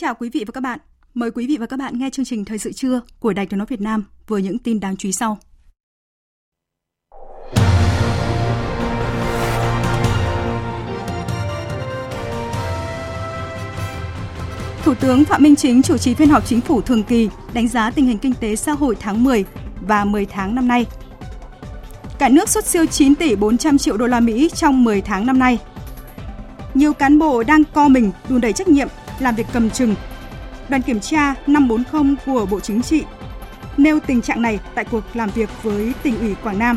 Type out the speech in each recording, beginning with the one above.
Chào quý vị và các bạn. Mời quý vị và các bạn nghe chương trình Thời sự trưa của Đài Tiếng nói Việt Nam với những tin đáng chú ý sau. Thủ tướng Phạm Minh Chính chủ trì phiên họp chính phủ thường kỳ, đánh giá tình hình kinh tế xã hội tháng 10 và 10 tháng năm nay. Cả nước xuất siêu 9 tỷ 400 triệu đô la Mỹ trong 10 tháng năm nay. Nhiều cán bộ đang co mình, đùn đẩy trách nhiệm làm việc cầm chừng. Đoàn kiểm tra 540 của Bộ Chính trị nêu tình trạng này tại cuộc làm việc với tỉnh ủy Quảng Nam.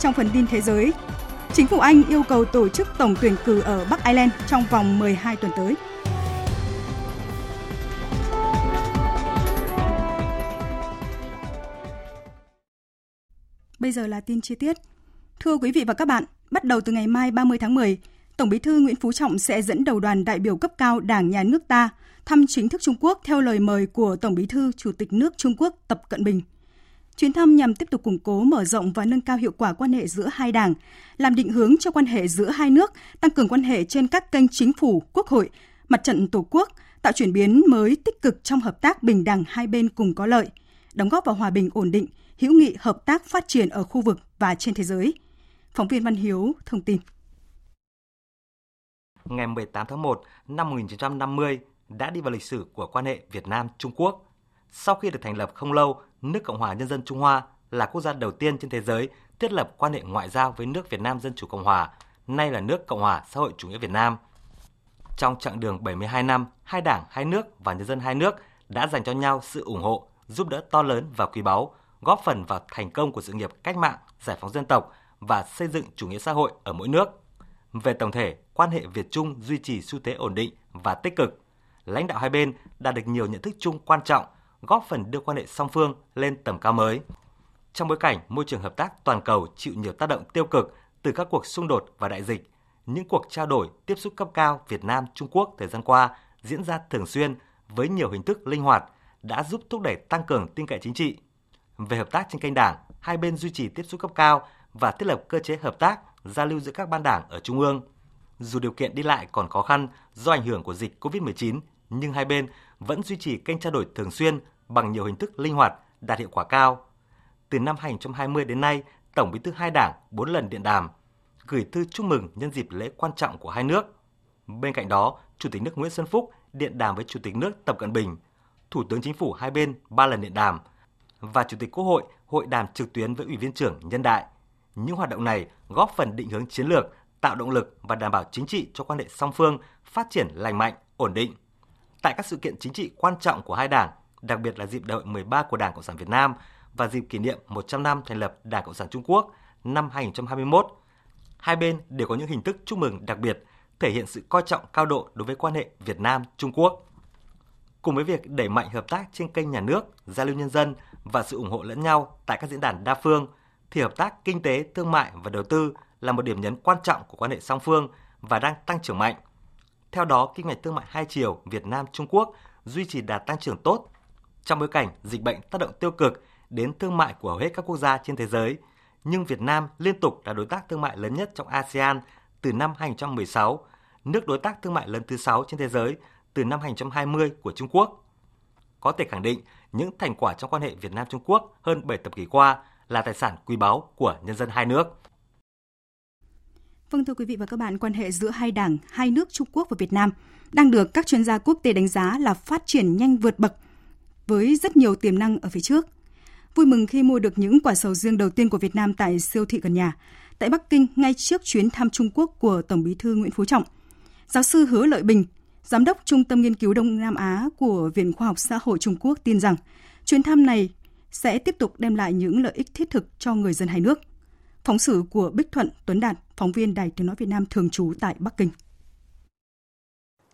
Trong phần tin thế giới, chính phủ Anh yêu cầu tổ chức tổng tuyển cử ở Bắc Ireland trong vòng 12 tuần tới. Bây giờ là tin chi tiết. Thưa quý vị và các bạn, bắt đầu từ ngày mai 30 tháng 10, Tổng Bí thư Nguyễn Phú Trọng sẽ dẫn đầu đoàn đại biểu cấp cao Đảng nhà nước ta thăm chính thức Trung Quốc theo lời mời của Tổng Bí thư Chủ tịch nước Trung Quốc Tập Cận Bình. Chuyến thăm nhằm tiếp tục củng cố, mở rộng và nâng cao hiệu quả quan hệ giữa hai đảng, làm định hướng cho quan hệ giữa hai nước, tăng cường quan hệ trên các kênh chính phủ, quốc hội, mặt trận tổ quốc, tạo chuyển biến mới tích cực trong hợp tác bình đẳng hai bên cùng có lợi, đóng góp vào hòa bình ổn định, hữu nghị hợp tác phát triển ở khu vực và trên thế giới. Phóng viên Văn Hiếu thông tin ngày 18 tháng 1 năm 1950 đã đi vào lịch sử của quan hệ Việt Nam-Trung Quốc. Sau khi được thành lập không lâu, nước Cộng hòa Nhân dân Trung Hoa là quốc gia đầu tiên trên thế giới thiết lập quan hệ ngoại giao với nước Việt Nam Dân Chủ Cộng Hòa, nay là nước Cộng hòa xã hội chủ nghĩa Việt Nam. Trong chặng đường 72 năm, hai đảng, hai nước và nhân dân hai nước đã dành cho nhau sự ủng hộ, giúp đỡ to lớn và quý báu, góp phần vào thành công của sự nghiệp cách mạng, giải phóng dân tộc và xây dựng chủ nghĩa xã hội ở mỗi nước. Về tổng thể, quan hệ Việt Trung duy trì xu thế ổn định và tích cực. Lãnh đạo hai bên đạt được nhiều nhận thức chung quan trọng, góp phần đưa quan hệ song phương lên tầm cao mới. Trong bối cảnh môi trường hợp tác toàn cầu chịu nhiều tác động tiêu cực từ các cuộc xung đột và đại dịch, những cuộc trao đổi tiếp xúc cấp cao Việt Nam Trung Quốc thời gian qua diễn ra thường xuyên với nhiều hình thức linh hoạt đã giúp thúc đẩy tăng cường tin cậy chính trị. Về hợp tác trên kênh đảng, hai bên duy trì tiếp xúc cấp cao và thiết lập cơ chế hợp tác giao lưu giữa các ban đảng ở trung ương. Dù điều kiện đi lại còn khó khăn do ảnh hưởng của dịch COVID-19, nhưng hai bên vẫn duy trì kênh trao đổi thường xuyên bằng nhiều hình thức linh hoạt, đạt hiệu quả cao. Từ năm 2020 đến nay, Tổng Bí thư hai đảng 4 lần điện đàm, gửi thư chúc mừng nhân dịp lễ quan trọng của hai nước. Bên cạnh đó, Chủ tịch nước Nguyễn Xuân Phúc điện đàm với Chủ tịch nước Tập Cận Bình, Thủ tướng Chính phủ hai bên 3 lần điện đàm và Chủ tịch Quốc hội hội đàm trực tuyến với Ủy viên trưởng Nhân đại. Những hoạt động này góp phần định hướng chiến lược, tạo động lực và đảm bảo chính trị cho quan hệ song phương phát triển lành mạnh, ổn định. Tại các sự kiện chính trị quan trọng của hai đảng, đặc biệt là dịp đại hội 13 của Đảng Cộng sản Việt Nam và dịp kỷ niệm 100 năm thành lập Đảng Cộng sản Trung Quốc năm 2021, hai bên đều có những hình thức chúc mừng đặc biệt, thể hiện sự coi trọng cao độ đối với quan hệ Việt Nam Trung Quốc. Cùng với việc đẩy mạnh hợp tác trên kênh nhà nước, giao lưu nhân dân và sự ủng hộ lẫn nhau tại các diễn đàn đa phương, thì hợp tác kinh tế, thương mại và đầu tư là một điểm nhấn quan trọng của quan hệ song phương và đang tăng trưởng mạnh. Theo đó, kinh ngạch thương mại hai chiều Việt Nam Trung Quốc duy trì đạt tăng trưởng tốt trong bối cảnh dịch bệnh tác động tiêu cực đến thương mại của hầu hết các quốc gia trên thế giới, nhưng Việt Nam liên tục là đối tác thương mại lớn nhất trong ASEAN từ năm 2016, nước đối tác thương mại lớn thứ 6 trên thế giới từ năm 2020 của Trung Quốc. Có thể khẳng định những thành quả trong quan hệ Việt Nam Trung Quốc hơn 7 thập kỷ qua là tài sản quý báu của nhân dân hai nước. Vâng thưa quý vị và các bạn, quan hệ giữa hai đảng, hai nước Trung Quốc và Việt Nam đang được các chuyên gia quốc tế đánh giá là phát triển nhanh vượt bậc với rất nhiều tiềm năng ở phía trước. Vui mừng khi mua được những quả sầu riêng đầu tiên của Việt Nam tại siêu thị gần nhà. tại Bắc Kinh ngay trước chuyến thăm Trung Quốc của Tổng bí thư Nguyễn Phú Trọng. Giáo sư Hứa Lợi Bình, Giám đốc Trung tâm Nghiên cứu Đông Nam Á của Viện Khoa học Xã hội Trung Quốc tin rằng chuyến thăm này sẽ tiếp tục đem lại những lợi ích thiết thực cho người dân hai nước. Phóng sự của Bích Thuận Tuấn Đạt, phóng viên Đài Tiếng Nói Việt Nam thường trú tại Bắc Kinh.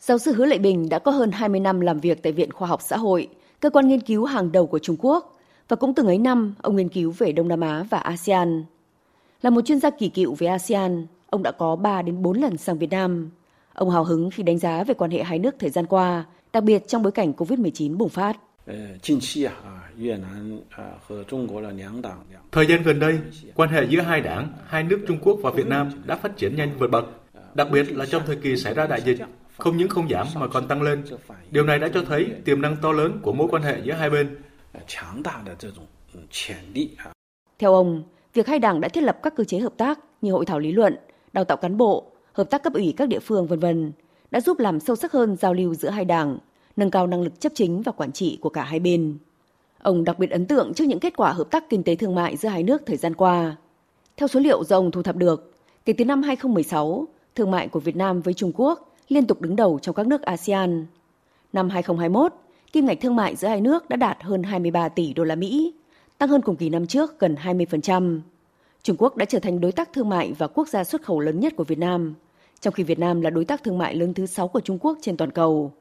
Giáo sư Hứa Lệ Bình đã có hơn 20 năm làm việc tại Viện Khoa học Xã hội, cơ quan nghiên cứu hàng đầu của Trung Quốc, và cũng từng ấy năm ông nghiên cứu về Đông Nam Á và ASEAN. Là một chuyên gia kỳ cựu về ASEAN, ông đã có 3 đến 4 lần sang Việt Nam. Ông hào hứng khi đánh giá về quan hệ hai nước thời gian qua, đặc biệt trong bối cảnh COVID-19 bùng phát. Thời gian gần đây, quan hệ giữa hai đảng, hai nước Trung Quốc và Việt Nam đã phát triển nhanh vượt bậc, đặc biệt là trong thời kỳ xảy ra đại dịch, không những không giảm mà còn tăng lên. Điều này đã cho thấy tiềm năng to lớn của mối quan hệ giữa hai bên. Theo ông, việc hai đảng đã thiết lập các cơ chế hợp tác như hội thảo lý luận, đào tạo cán bộ, hợp tác cấp ủy các địa phương vân vân đã giúp làm sâu sắc hơn giao lưu giữa hai đảng, nâng cao năng lực chấp chính và quản trị của cả hai bên. Ông đặc biệt ấn tượng trước những kết quả hợp tác kinh tế thương mại giữa hai nước thời gian qua. Theo số liệu do ông thu thập được, kể từ năm 2016, thương mại của Việt Nam với Trung Quốc liên tục đứng đầu trong các nước ASEAN. Năm 2021, kim ngạch thương mại giữa hai nước đã đạt hơn 23 tỷ đô la Mỹ, tăng hơn cùng kỳ năm trước gần 20%. Trung Quốc đã trở thành đối tác thương mại và quốc gia xuất khẩu lớn nhất của Việt Nam, trong khi Việt Nam là đối tác thương mại lớn thứ 6 của Trung Quốc trên toàn cầu.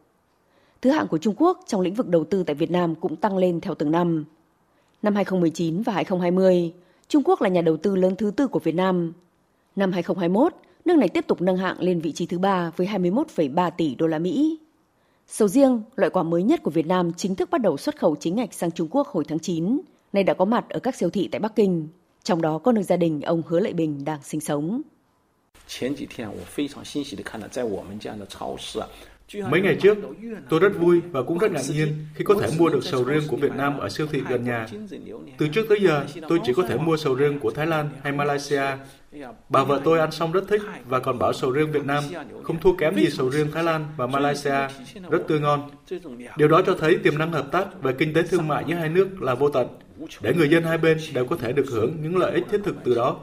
Thứ hạng của Trung Quốc trong lĩnh vực đầu tư tại Việt Nam cũng tăng lên theo từng năm. Năm 2019 và 2020, Trung Quốc là nhà đầu tư lớn thứ tư của Việt Nam. Năm 2021, nước này tiếp tục nâng hạng lên vị trí thứ ba với 21,3 tỷ đô la Mỹ. Sầu riêng, loại quả mới nhất của Việt Nam chính thức bắt đầu xuất khẩu chính ngạch sang Trung Quốc hồi tháng 9, nay đã có mặt ở các siêu thị tại Bắc Kinh, trong đó có nơi gia đình ông Hứa Lệ Bình đang sinh sống. Mấy ngày trước, tôi rất vui và cũng rất ngạc nhiên khi có thể mua được sầu riêng của Việt Nam ở siêu thị gần nhà. Từ trước tới giờ, tôi chỉ có thể mua sầu riêng của Thái Lan hay Malaysia. Bà vợ tôi ăn xong rất thích và còn bảo sầu riêng Việt Nam không thua kém gì sầu riêng Thái Lan và Malaysia, rất tươi ngon. Điều đó cho thấy tiềm năng hợp tác về kinh tế thương mại giữa hai nước là vô tận, để người dân hai bên đều có thể được hưởng những lợi ích thiết thực từ đó.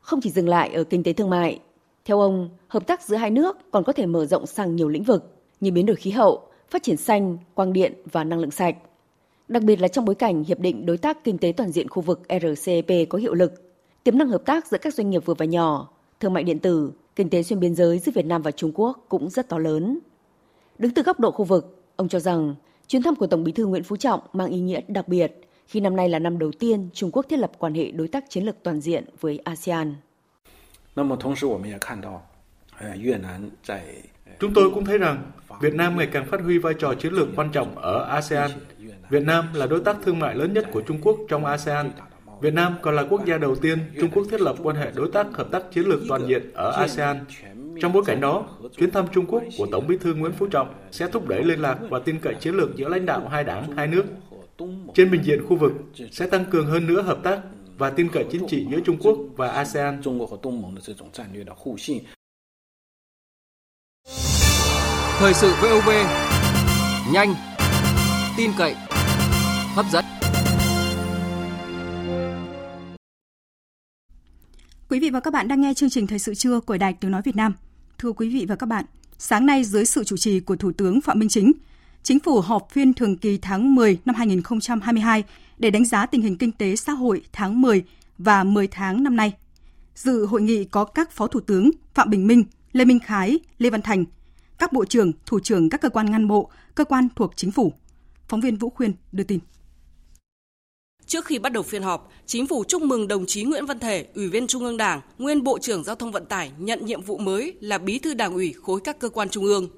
Không chỉ dừng lại ở kinh tế thương mại, theo ông, hợp tác giữa hai nước còn có thể mở rộng sang nhiều lĩnh vực như biến đổi khí hậu, phát triển xanh, quang điện và năng lượng sạch. Đặc biệt là trong bối cảnh Hiệp định Đối tác Kinh tế Toàn diện khu vực RCEP có hiệu lực, tiềm năng hợp tác giữa các doanh nghiệp vừa và nhỏ, thương mại điện tử, kinh tế xuyên biên giới giữa Việt Nam và Trung Quốc cũng rất to lớn. Đứng từ góc độ khu vực, ông cho rằng chuyến thăm của Tổng bí thư Nguyễn Phú Trọng mang ý nghĩa đặc biệt khi năm nay là năm đầu tiên Trung Quốc thiết lập quan hệ đối tác chiến lược toàn diện với ASEAN. Chúng tôi cũng thấy rằng Việt Nam ngày càng phát huy vai trò chiến lược quan trọng ở ASEAN. Việt Nam là đối tác thương mại lớn nhất của Trung Quốc trong ASEAN. Việt Nam còn là quốc gia đầu tiên Trung Quốc thiết lập quan hệ đối tác hợp tác chiến lược toàn diện ở ASEAN. Trong bối cảnh đó, chuyến thăm Trung Quốc của Tổng bí thư Nguyễn Phú Trọng sẽ thúc đẩy liên lạc và tin cậy chiến lược giữa lãnh đạo hai đảng, hai nước. Trên bình diện khu vực sẽ tăng cường hơn nữa hợp tác và tin cậy chính trị giữa Trung Quốc và ASEAN. Thời sự VOV nhanh, tin cậy, hấp dẫn. Quý vị và các bạn đang nghe chương trình Thời sự trưa của Đài Tiếng Nói Việt Nam. Thưa quý vị và các bạn, sáng nay dưới sự chủ trì của Thủ tướng Phạm Minh Chính, Chính phủ họp phiên thường kỳ tháng 10 năm 2022 để đánh giá tình hình kinh tế xã hội tháng 10 và 10 tháng năm nay. Dự hội nghị có các Phó Thủ tướng Phạm Bình Minh, Lê Minh Khái, Lê Văn Thành, các bộ trưởng, thủ trưởng các cơ quan ngang bộ, cơ quan thuộc chính phủ. Phóng viên Vũ Khuyên đưa tin. Trước khi bắt đầu phiên họp, Chính phủ chúc mừng đồng chí Nguyễn Văn Thể, Ủy viên Trung ương Đảng, nguyên Bộ trưởng Giao thông Vận tải nhận nhiệm vụ mới là Bí thư Đảng ủy khối các cơ quan trung ương.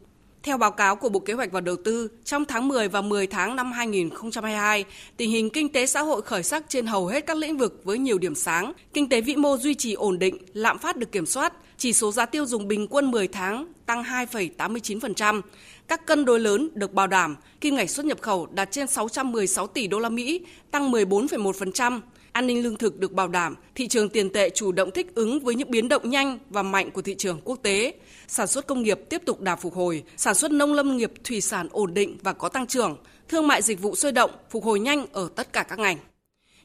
Theo báo cáo của Bộ Kế hoạch và Đầu tư, trong tháng 10 và 10 tháng năm 2022, tình hình kinh tế xã hội khởi sắc trên hầu hết các lĩnh vực với nhiều điểm sáng. Kinh tế vĩ mô duy trì ổn định, lạm phát được kiểm soát, chỉ số giá tiêu dùng bình quân 10 tháng tăng 2,89%. Các cân đối lớn được bảo đảm, kim ngạch xuất nhập khẩu đạt trên 616 tỷ đô la Mỹ, tăng 14,1%, an ninh lương thực được bảo đảm, thị trường tiền tệ chủ động thích ứng với những biến động nhanh và mạnh của thị trường quốc tế, sản xuất công nghiệp tiếp tục đà phục hồi, sản xuất nông lâm nghiệp thủy sản ổn định và có tăng trưởng, thương mại dịch vụ sôi động, phục hồi nhanh ở tất cả các ngành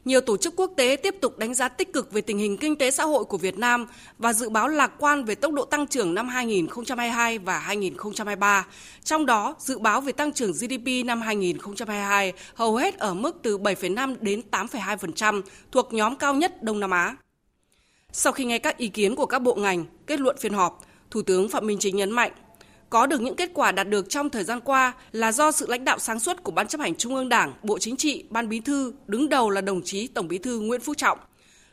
nhiều tổ chức quốc tế tiếp tục đánh giá tích cực về tình hình kinh tế xã hội của Việt Nam và dự báo lạc quan về tốc độ tăng trưởng năm 2022 và 2023. Trong đó, dự báo về tăng trưởng GDP năm 2022 hầu hết ở mức từ 7,5 đến 8,2%, thuộc nhóm cao nhất Đông Nam Á. Sau khi nghe các ý kiến của các bộ ngành, kết luận phiên họp, Thủ tướng Phạm Minh Chính nhấn mạnh có được những kết quả đạt được trong thời gian qua là do sự lãnh đạo sáng suốt của Ban chấp hành Trung ương Đảng, Bộ Chính trị, Ban Bí thư, đứng đầu là đồng chí Tổng Bí thư Nguyễn Phú Trọng.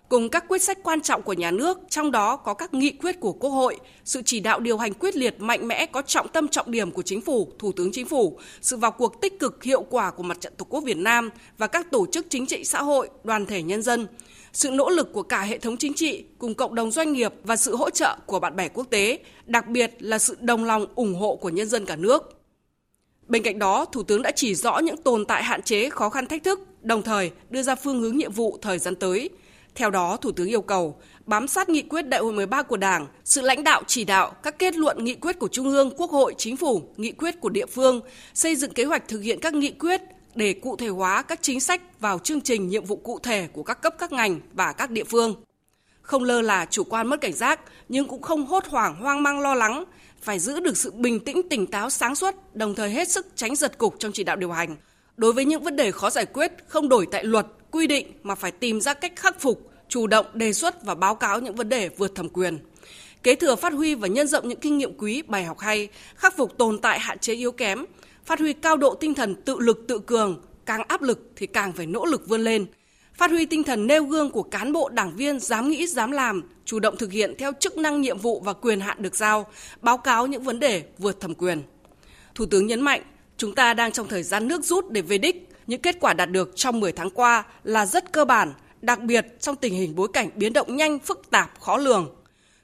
Cùng các quyết sách quan trọng của nhà nước, trong đó có các nghị quyết của Quốc hội, sự chỉ đạo điều hành quyết liệt mạnh mẽ có trọng tâm trọng điểm của Chính phủ, Thủ tướng Chính phủ, sự vào cuộc tích cực hiệu quả của Mặt trận Tổ quốc Việt Nam và các tổ chức chính trị xã hội, đoàn thể nhân dân, sự nỗ lực của cả hệ thống chính trị cùng cộng đồng doanh nghiệp và sự hỗ trợ của bạn bè quốc tế, đặc biệt là sự đồng lòng ủng hộ của nhân dân cả nước. Bên cạnh đó, Thủ tướng đã chỉ rõ những tồn tại hạn chế, khó khăn thách thức, đồng thời đưa ra phương hướng nhiệm vụ thời gian tới. Theo đó, Thủ tướng yêu cầu bám sát nghị quyết đại hội 13 của Đảng, sự lãnh đạo chỉ đạo các kết luận nghị quyết của Trung ương, Quốc hội, Chính phủ, nghị quyết của địa phương, xây dựng kế hoạch thực hiện các nghị quyết, để cụ thể hóa các chính sách vào chương trình nhiệm vụ cụ thể của các cấp các ngành và các địa phương. Không lơ là chủ quan mất cảnh giác nhưng cũng không hốt hoảng hoang mang lo lắng, phải giữ được sự bình tĩnh tỉnh táo sáng suốt, đồng thời hết sức tránh giật cục trong chỉ đạo điều hành. Đối với những vấn đề khó giải quyết, không đổi tại luật, quy định mà phải tìm ra cách khắc phục, chủ động đề xuất và báo cáo những vấn đề vượt thẩm quyền kế thừa phát huy và nhân rộng những kinh nghiệm quý, bài học hay, khắc phục tồn tại hạn chế yếu kém, phát huy cao độ tinh thần tự lực tự cường, càng áp lực thì càng phải nỗ lực vươn lên. Phát huy tinh thần nêu gương của cán bộ đảng viên dám nghĩ dám làm, chủ động thực hiện theo chức năng nhiệm vụ và quyền hạn được giao, báo cáo những vấn đề vượt thẩm quyền. Thủ tướng nhấn mạnh, chúng ta đang trong thời gian nước rút để về đích, những kết quả đạt được trong 10 tháng qua là rất cơ bản, đặc biệt trong tình hình bối cảnh biến động nhanh, phức tạp, khó lường.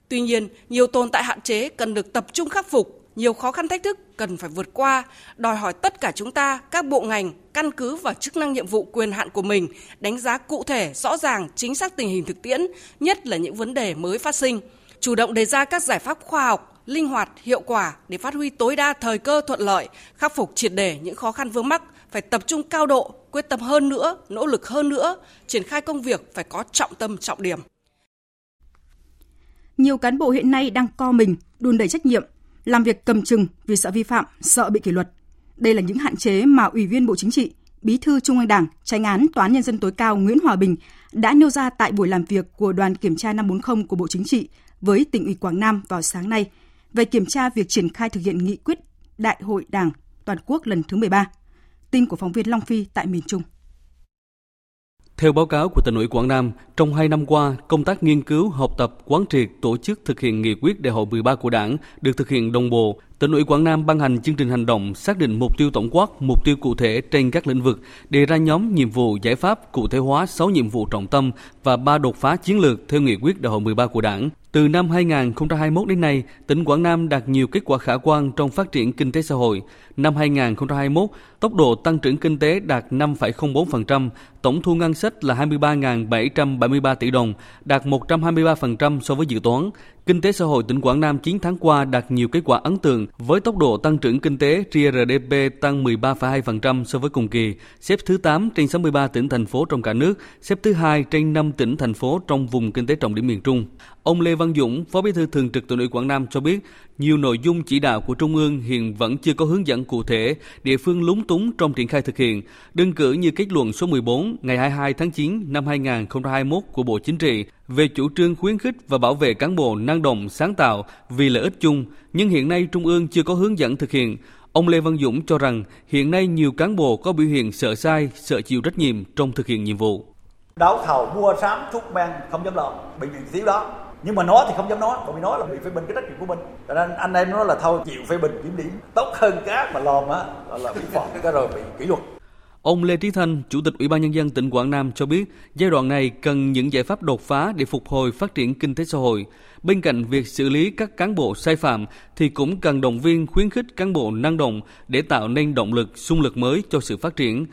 Tuy nhiên, nhiều tồn tại hạn chế cần được tập trung khắc phục nhiều khó khăn thách thức cần phải vượt qua, đòi hỏi tất cả chúng ta, các bộ ngành căn cứ vào chức năng nhiệm vụ quyền hạn của mình, đánh giá cụ thể, rõ ràng, chính xác tình hình thực tiễn, nhất là những vấn đề mới phát sinh, chủ động đề ra các giải pháp khoa học, linh hoạt, hiệu quả để phát huy tối đa thời cơ thuận lợi, khắc phục triệt để những khó khăn vướng mắc, phải tập trung cao độ, quyết tâm hơn nữa, nỗ lực hơn nữa, triển khai công việc phải có trọng tâm trọng điểm. Nhiều cán bộ hiện nay đang co mình, đùn đẩy trách nhiệm, làm việc cầm chừng vì sợ vi phạm, sợ bị kỷ luật. Đây là những hạn chế mà Ủy viên Bộ Chính trị, Bí thư Trung ương Đảng, Tranh án Tòa án Nhân dân tối cao Nguyễn Hòa Bình đã nêu ra tại buổi làm việc của đoàn kiểm tra 540 của Bộ Chính trị với tỉnh ủy Quảng Nam vào sáng nay về kiểm tra việc triển khai thực hiện nghị quyết Đại hội Đảng toàn quốc lần thứ 13. Tin của phóng viên Long Phi tại miền Trung. Theo báo cáo của tỉnh ủy Quảng Nam, trong hai năm qua, công tác nghiên cứu, học tập, quán triệt, tổ chức thực hiện nghị quyết đại hội 13 của Đảng được thực hiện đồng bộ. Tỉnh ủy Quảng Nam ban hành chương trình hành động xác định mục tiêu tổng quát, mục tiêu cụ thể trên các lĩnh vực, đề ra nhóm nhiệm vụ giải pháp cụ thể hóa 6 nhiệm vụ trọng tâm và 3 đột phá chiến lược theo nghị quyết đại hội 13 của Đảng. Từ năm 2021 đến nay, tỉnh Quảng Nam đạt nhiều kết quả khả quan trong phát triển kinh tế xã hội. Năm 2021, tốc độ tăng trưởng kinh tế đạt 5,04%, tổng thu ngân sách là 23.773 tỷ đồng, đạt 123% so với dự toán. Kinh tế xã hội tỉnh Quảng Nam 9 tháng qua đạt nhiều kết quả ấn tượng với tốc độ tăng trưởng kinh tế GRDP tăng 13,2% so với cùng kỳ, xếp thứ 8 trên 63 tỉnh thành phố trong cả nước, xếp thứ 2 trên 5 tỉnh thành phố trong vùng kinh tế trọng điểm miền Trung. Ông Lê Văn Dũng, Phó Bí thư Thường trực Tỉnh ủy Quảng Nam cho biết, nhiều nội dung chỉ đạo của Trung ương hiện vẫn chưa có hướng dẫn cụ thể, địa phương lúng túng trong triển khai thực hiện. Đơn cử như kết luận số 14 ngày 22 tháng 9 năm 2021 của Bộ Chính trị về chủ trương khuyến khích và bảo vệ cán bộ năng động, sáng tạo vì lợi ích chung, nhưng hiện nay Trung ương chưa có hướng dẫn thực hiện. Ông Lê Văn Dũng cho rằng hiện nay nhiều cán bộ có biểu hiện sợ sai, sợ chịu trách nhiệm trong thực hiện nhiệm vụ. Đấu thầu mua sắm thuốc men không dám lộ, bệnh viện thiếu đó nhưng mà nói thì không dám nói còn bị nói là bị phê bình cái trách nhiệm của mình cho nên anh em nói là thôi chịu phê bình kiểm điểm tốt hơn cá mà lòm á là bị phạt cái rồi bị kỷ luật Ông Lê Trí Thanh, Chủ tịch Ủy ban Nhân dân tỉnh Quảng Nam cho biết giai đoạn này cần những giải pháp đột phá để phục hồi phát triển kinh tế xã hội. Bên cạnh việc xử lý các cán bộ sai phạm thì cũng cần động viên khuyến khích cán bộ năng động để tạo nên động lực, xung lực mới cho sự phát triển.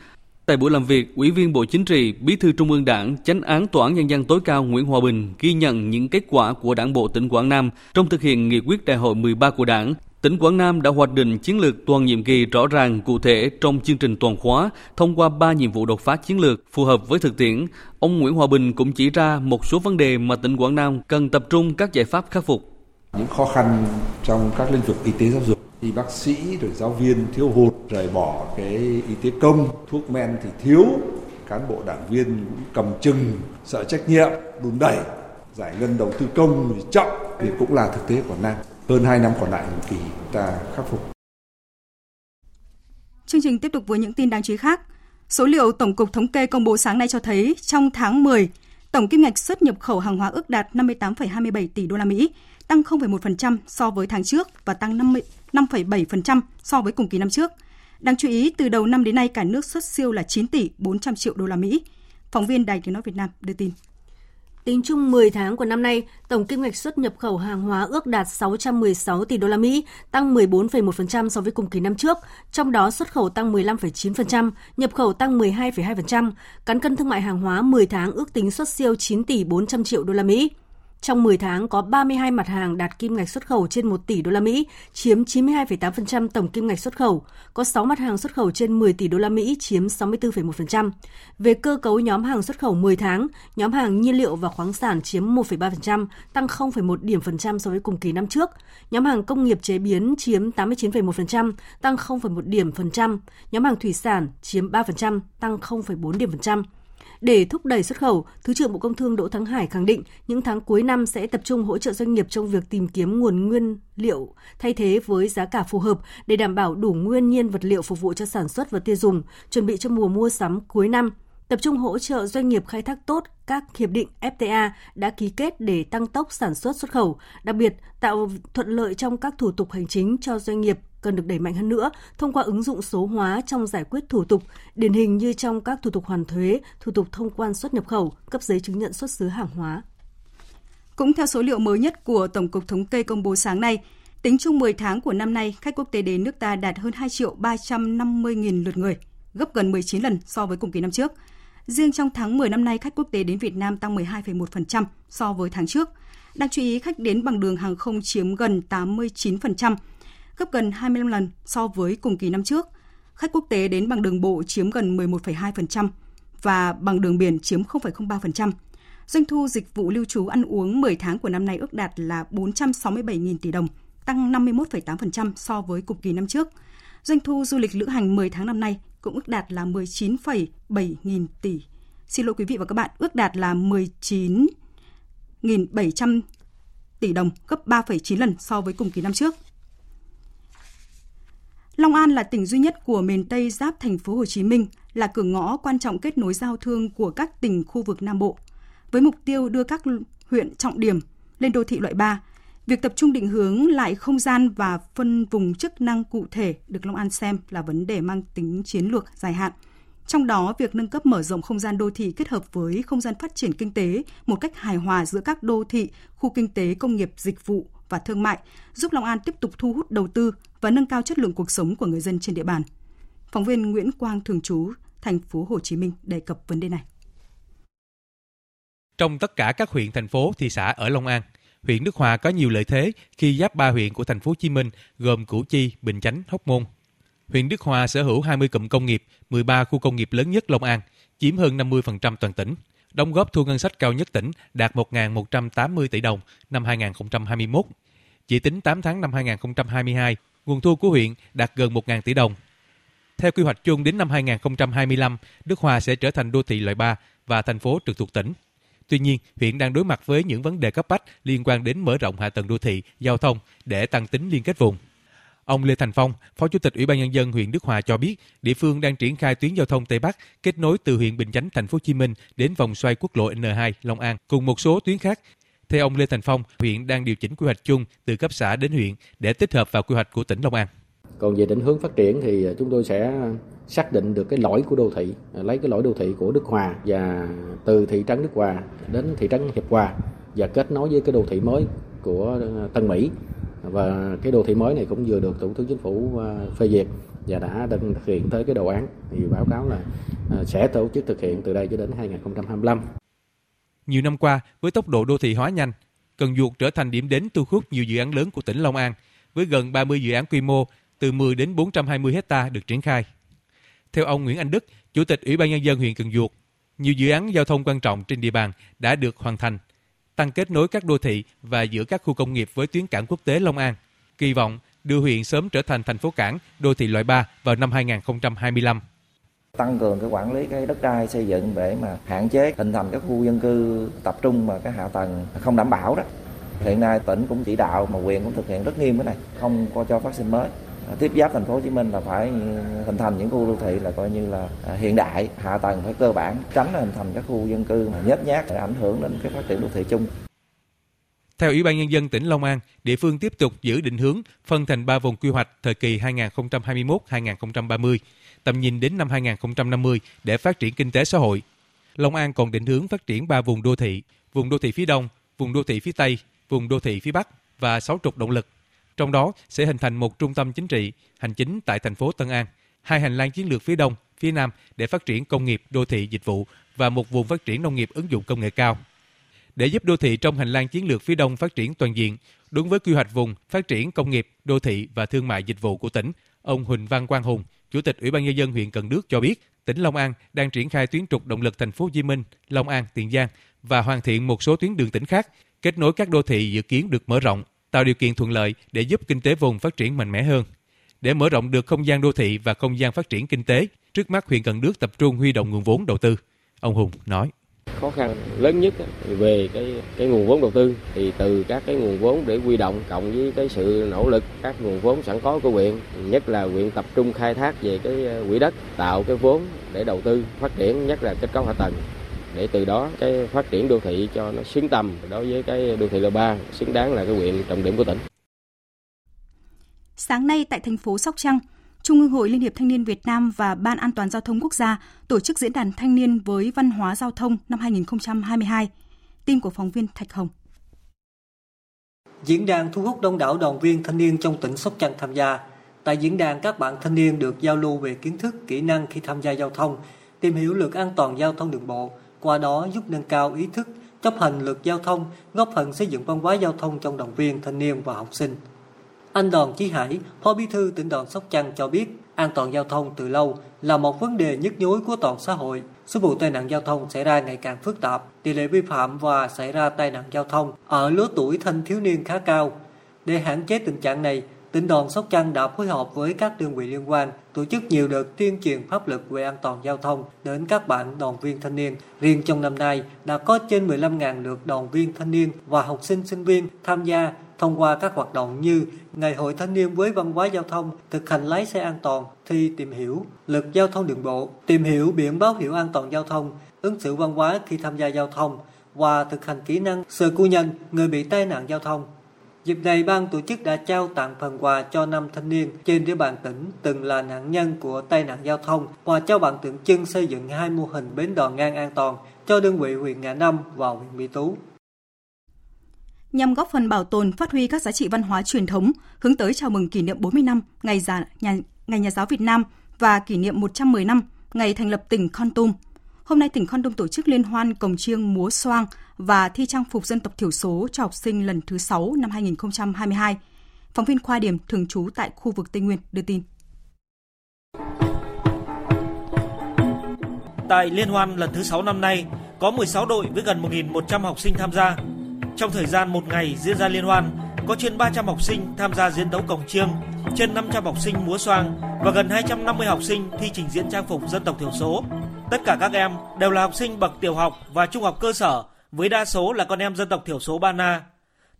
Tại buổi làm việc, Ủy viên Bộ Chính trị, Bí thư Trung ương Đảng, Chánh án Tòa án Nhân dân tối cao Nguyễn Hòa Bình ghi nhận những kết quả của Đảng bộ tỉnh Quảng Nam trong thực hiện nghị quyết đại hội 13 của Đảng, Tỉnh Quảng Nam đã hoạch định chiến lược toàn nhiệm kỳ rõ ràng cụ thể trong chương trình toàn khóa thông qua 3 nhiệm vụ đột phá chiến lược phù hợp với thực tiễn. Ông Nguyễn Hòa Bình cũng chỉ ra một số vấn đề mà tỉnh Quảng Nam cần tập trung các giải pháp khắc phục. Những khó khăn trong các lĩnh vực y tế giáo dục y bác sĩ rồi giáo viên thiếu hụt rồi bỏ cái y tế công thuốc men thì thiếu cán bộ đảng viên cũng cầm chừng sợ trách nhiệm đùn đẩy giải ngân đầu tư công thì chậm thì cũng là thực tế của Nam hơn 2 năm còn lại thì chúng ta khắc phục. Chương trình tiếp tục với những tin đáng chú ý khác. Số liệu Tổng cục Thống kê công bố sáng nay cho thấy trong tháng 10, tổng kim ngạch xuất nhập khẩu hàng hóa ước đạt 58,27 tỷ đô la Mỹ, tăng 0,1% so với tháng trước và tăng 5,7% so với cùng kỳ năm trước. Đáng chú ý, từ đầu năm đến nay cả nước xuất siêu là 9 tỷ 400 triệu đô la Mỹ. Phóng viên Đài Tiếng nói Việt Nam đưa tin. Tính chung 10 tháng của năm nay, tổng kim ngạch xuất nhập khẩu hàng hóa ước đạt 616 tỷ đô la Mỹ, tăng 14,1% so với cùng kỳ năm trước, trong đó xuất khẩu tăng 15,9%, nhập khẩu tăng 12,2%. Cán cân thương mại hàng hóa 10 tháng ước tính xuất siêu 9 tỷ 400 triệu đô la Mỹ. Trong 10 tháng có 32 mặt hàng đạt kim ngạch xuất khẩu trên 1 tỷ đô la Mỹ, chiếm 92,8% tổng kim ngạch xuất khẩu. Có 6 mặt hàng xuất khẩu trên 10 tỷ đô la Mỹ, chiếm 64,1%. Về cơ cấu nhóm hàng xuất khẩu 10 tháng, nhóm hàng nhiên liệu và khoáng sản chiếm 1,3%, tăng 0,1 điểm phần trăm so với cùng kỳ năm trước. Nhóm hàng công nghiệp chế biến chiếm 89,1%, tăng 0,1 điểm phần trăm. Nhóm hàng thủy sản chiếm 3%, tăng 0,4 điểm phần trăm. Để thúc đẩy xuất khẩu, Thứ trưởng Bộ Công Thương Đỗ Thắng Hải khẳng định những tháng cuối năm sẽ tập trung hỗ trợ doanh nghiệp trong việc tìm kiếm nguồn nguyên liệu thay thế với giá cả phù hợp để đảm bảo đủ nguyên nhiên vật liệu phục vụ cho sản xuất và tiêu dùng, chuẩn bị cho mùa mua sắm cuối năm. Tập trung hỗ trợ doanh nghiệp khai thác tốt các hiệp định FTA đã ký kết để tăng tốc sản xuất xuất khẩu, đặc biệt tạo thuận lợi trong các thủ tục hành chính cho doanh nghiệp cần được đẩy mạnh hơn nữa thông qua ứng dụng số hóa trong giải quyết thủ tục, điển hình như trong các thủ tục hoàn thuế, thủ tục thông quan xuất nhập khẩu, cấp giấy chứng nhận xuất xứ hàng hóa. Cũng theo số liệu mới nhất của Tổng cục Thống kê công bố sáng nay, tính chung 10 tháng của năm nay, khách quốc tế đến nước ta đạt hơn 2 triệu 350 nghìn lượt người, gấp gần 19 lần so với cùng kỳ năm trước. Riêng trong tháng 10 năm nay, khách quốc tế đến Việt Nam tăng 12,1% so với tháng trước. Đáng chú ý, khách đến bằng đường hàng không chiếm gần 89%, gấp gần 25 lần so với cùng kỳ năm trước. Khách quốc tế đến bằng đường bộ chiếm gần 11,2% và bằng đường biển chiếm 0,03%. Doanh thu dịch vụ lưu trú ăn uống 10 tháng của năm nay ước đạt là 467.000 tỷ đồng, tăng 51,8% so với cùng kỳ năm trước. Doanh thu du lịch lữ hành 10 tháng năm nay cũng ước đạt là 19,7 nghìn tỷ. Xin lỗi quý vị và các bạn, ước đạt là 19.700 tỷ đồng, gấp 3,9 lần so với cùng kỳ năm trước. Long An là tỉnh duy nhất của miền Tây giáp thành phố Hồ Chí Minh, là cửa ngõ quan trọng kết nối giao thương của các tỉnh khu vực Nam Bộ. Với mục tiêu đưa các huyện trọng điểm lên đô thị loại 3, việc tập trung định hướng lại không gian và phân vùng chức năng cụ thể được Long An xem là vấn đề mang tính chiến lược dài hạn. Trong đó, việc nâng cấp mở rộng không gian đô thị kết hợp với không gian phát triển kinh tế một cách hài hòa giữa các đô thị, khu kinh tế, công nghiệp, dịch vụ và thương mại, giúp Long An tiếp tục thu hút đầu tư và nâng cao chất lượng cuộc sống của người dân trên địa bàn. Phóng viên Nguyễn Quang thường trú thành phố Hồ Chí Minh đề cập vấn đề này. Trong tất cả các huyện thành phố thị xã ở Long An, huyện Đức Hòa có nhiều lợi thế khi giáp ba huyện của thành phố Hồ Chí Minh gồm Củ Chi, Bình Chánh, Hóc Môn. Huyện Đức Hòa sở hữu 20 cụm công nghiệp, 13 khu công nghiệp lớn nhất Long An, chiếm hơn 50% toàn tỉnh. Đóng góp thu ngân sách cao nhất tỉnh đạt 1.180 tỷ đồng năm 2021. Chỉ tính 8 tháng năm 2022, nguồn thu của huyện đạt gần 1.000 tỷ đồng. Theo quy hoạch chung đến năm 2025, Đức Hòa sẽ trở thành đô thị loại 3 và thành phố trực thuộc tỉnh. Tuy nhiên, huyện đang đối mặt với những vấn đề cấp bách liên quan đến mở rộng hạ tầng đô thị, giao thông để tăng tính liên kết vùng. Ông Lê Thành Phong, Phó Chủ tịch Ủy ban nhân dân huyện Đức Hòa cho biết, địa phương đang triển khai tuyến giao thông Tây Bắc kết nối từ huyện Bình Chánh, thành phố Hồ Chí Minh đến vòng xoay quốc lộ N2 Long An cùng một số tuyến khác. Theo ông Lê Thành Phong, huyện đang điều chỉnh quy hoạch chung từ cấp xã đến huyện để tích hợp vào quy hoạch của tỉnh Long An. Còn về định hướng phát triển thì chúng tôi sẽ xác định được cái lõi của đô thị, lấy cái lõi đô thị của Đức Hòa và từ thị trấn Đức Hòa đến thị trấn Hiệp Hòa và kết nối với cái đô thị mới của Tân Mỹ và cái đô thị mới này cũng vừa được thủ tướng chính phủ à, phê duyệt và đã đang thực hiện tới cái đồ án thì báo cáo là à, sẽ tổ chức thực hiện từ đây cho đến 2025. Nhiều năm qua, với tốc độ đô thị hóa nhanh, Cần Duộc trở thành điểm đến thu hút nhiều dự án lớn của tỉnh Long An với gần 30 dự án quy mô từ 10 đến 420 hecta được triển khai. Theo ông Nguyễn Anh Đức, Chủ tịch Ủy ban Nhân dân huyện Cần Duộc, nhiều dự án giao thông quan trọng trên địa bàn đã được hoàn thành, tăng kết nối các đô thị và giữa các khu công nghiệp với tuyến cảng quốc tế Long An. Kỳ vọng đưa huyện sớm trở thành thành phố cảng, đô thị loại 3 vào năm 2025 tăng cường cái quản lý cái đất đai xây dựng để mà hạn chế, hình thành các khu dân cư tập trung mà cái hạ tầng không đảm bảo đó. Hiện nay tỉnh cũng chỉ đạo mà quyền cũng thực hiện rất nghiêm cái này, không có cho phát sinh mới. Ờ, tiếp giáp thành phố Hồ Chí Minh là phải hình thành những khu đô thị là coi như là à, hiện đại hạ tầng phải cơ bản tránh hình thành các khu dân cư mà nhét nhát để ảnh hưởng đến cái phát triển đô thị chung theo Ủy ban Nhân dân tỉnh Long An, địa phương tiếp tục giữ định hướng phân thành 3 vùng quy hoạch thời kỳ 2021-2030, tầm nhìn đến năm 2050 để phát triển kinh tế xã hội. Long An còn định hướng phát triển 3 vùng đô thị, vùng đô thị phía Đông, vùng đô thị phía Tây, vùng đô thị phía Bắc và 6 trục động lực. Trong đó sẽ hình thành một trung tâm chính trị, hành chính tại thành phố Tân An, hai hành lang chiến lược phía Đông, phía Nam để phát triển công nghiệp, đô thị, dịch vụ và một vùng phát triển nông nghiệp ứng dụng công nghệ cao để giúp đô thị trong hành lang chiến lược phía đông phát triển toàn diện. Đúng với quy hoạch vùng phát triển công nghiệp, đô thị và thương mại dịch vụ của tỉnh, ông Huỳnh Văn Quang Hùng, Chủ tịch Ủy ban nhân dân huyện Cần Đước cho biết, tỉnh Long An đang triển khai tuyến trục động lực thành phố Hồ Chí Minh, Long An, Tiền Giang và hoàn thiện một số tuyến đường tỉnh khác, kết nối các đô thị dự kiến được mở rộng, tạo điều kiện thuận lợi để giúp kinh tế vùng phát triển mạnh mẽ hơn. Để mở rộng được không gian đô thị và không gian phát triển kinh tế, trước mắt huyện Cần Đước tập trung huy động nguồn vốn đầu tư. Ông Hùng nói khó khăn lớn nhất về cái cái nguồn vốn đầu tư thì từ các cái nguồn vốn để huy động cộng với cái sự nỗ lực các nguồn vốn sẵn có của huyện nhất là huyện tập trung khai thác về cái ờ, quỹ đất tạo cái vốn để đầu tư phát triển nhất là kết cấu hạ tầng để từ đó cái phát triển đô thị cho nó xứng tầm đối với cái đô thị loại ba xứng đáng là cái huyện trọng điểm của tỉnh. Sáng nay tại thành phố Sóc Trăng, Trung ương Hội Liên hiệp Thanh niên Việt Nam và Ban An toàn Giao thông Quốc gia tổ chức diễn đàn thanh niên với văn hóa giao thông năm 2022. Tin của phóng viên Thạch Hồng. Diễn đàn thu hút đông đảo đoàn viên thanh niên trong tỉnh Sóc Trăng tham gia. Tại diễn đàn, các bạn thanh niên được giao lưu về kiến thức, kỹ năng khi tham gia giao thông, tìm hiểu luật an toàn giao thông đường bộ, qua đó giúp nâng cao ý thức, chấp hành luật giao thông, góp phần xây dựng văn hóa giao thông trong đoàn viên thanh niên và học sinh. Anh Đoàn Chí Hải, Phó Bí thư tỉnh đoàn Sóc Trăng cho biết, an toàn giao thông từ lâu là một vấn đề nhức nhối của toàn xã hội. Số vụ tai nạn giao thông xảy ra ngày càng phức tạp, tỷ lệ vi phạm và xảy ra tai nạn giao thông ở lứa tuổi thanh thiếu niên khá cao. Để hạn chế tình trạng này, tỉnh đoàn Sóc Trăng đã phối hợp với các đơn vị liên quan tổ chức nhiều đợt tuyên truyền pháp luật về an toàn giao thông đến các bạn đoàn viên thanh niên. Riêng trong năm nay đã có trên 15.000 lượt đoàn viên thanh niên và học sinh sinh viên tham gia thông qua các hoạt động như Ngày hội thanh niên với văn hóa giao thông, thực hành lái xe an toàn, thi tìm hiểu luật giao thông đường bộ, tìm hiểu biển báo hiệu an toàn giao thông, ứng xử văn hóa khi tham gia giao thông và thực hành kỹ năng sơ cứu nhân người bị tai nạn giao thông. Dịp này, ban tổ chức đã trao tặng phần quà cho năm thanh niên trên địa bàn tỉnh từng là nạn nhân của tai nạn giao thông và trao bằng tượng trưng xây dựng hai mô hình bến đò ngang an toàn cho đơn vị huyện Ngã Năm và huyện Mỹ Tú nhằm góp phần bảo tồn, phát huy các giá trị văn hóa truyền thống, hướng tới chào mừng kỷ niệm 40 năm ngày Già nhà, ngày nhà giáo Việt Nam và kỷ niệm 110 năm ngày thành lập tỉnh Con Tum. Hôm nay tỉnh Con Tum tổ chức liên hoan cồng chiêng múa xoang và thi trang phục dân tộc thiểu số cho học sinh lần thứ 6 năm 2022. Phóng viên Khoa Điểm thường trú tại khu vực Tây Nguyên đưa tin. Tại liên hoan lần thứ 6 năm nay, có 16 đội với gần 1.100 học sinh tham gia trong thời gian một ngày diễn ra liên hoan, có trên 300 học sinh tham gia diễn đấu cồng chiêng, trên 500 học sinh múa xoang và gần 250 học sinh thi trình diễn trang phục dân tộc thiểu số. Tất cả các em đều là học sinh bậc tiểu học và trung học cơ sở, với đa số là con em dân tộc thiểu số Ba Na.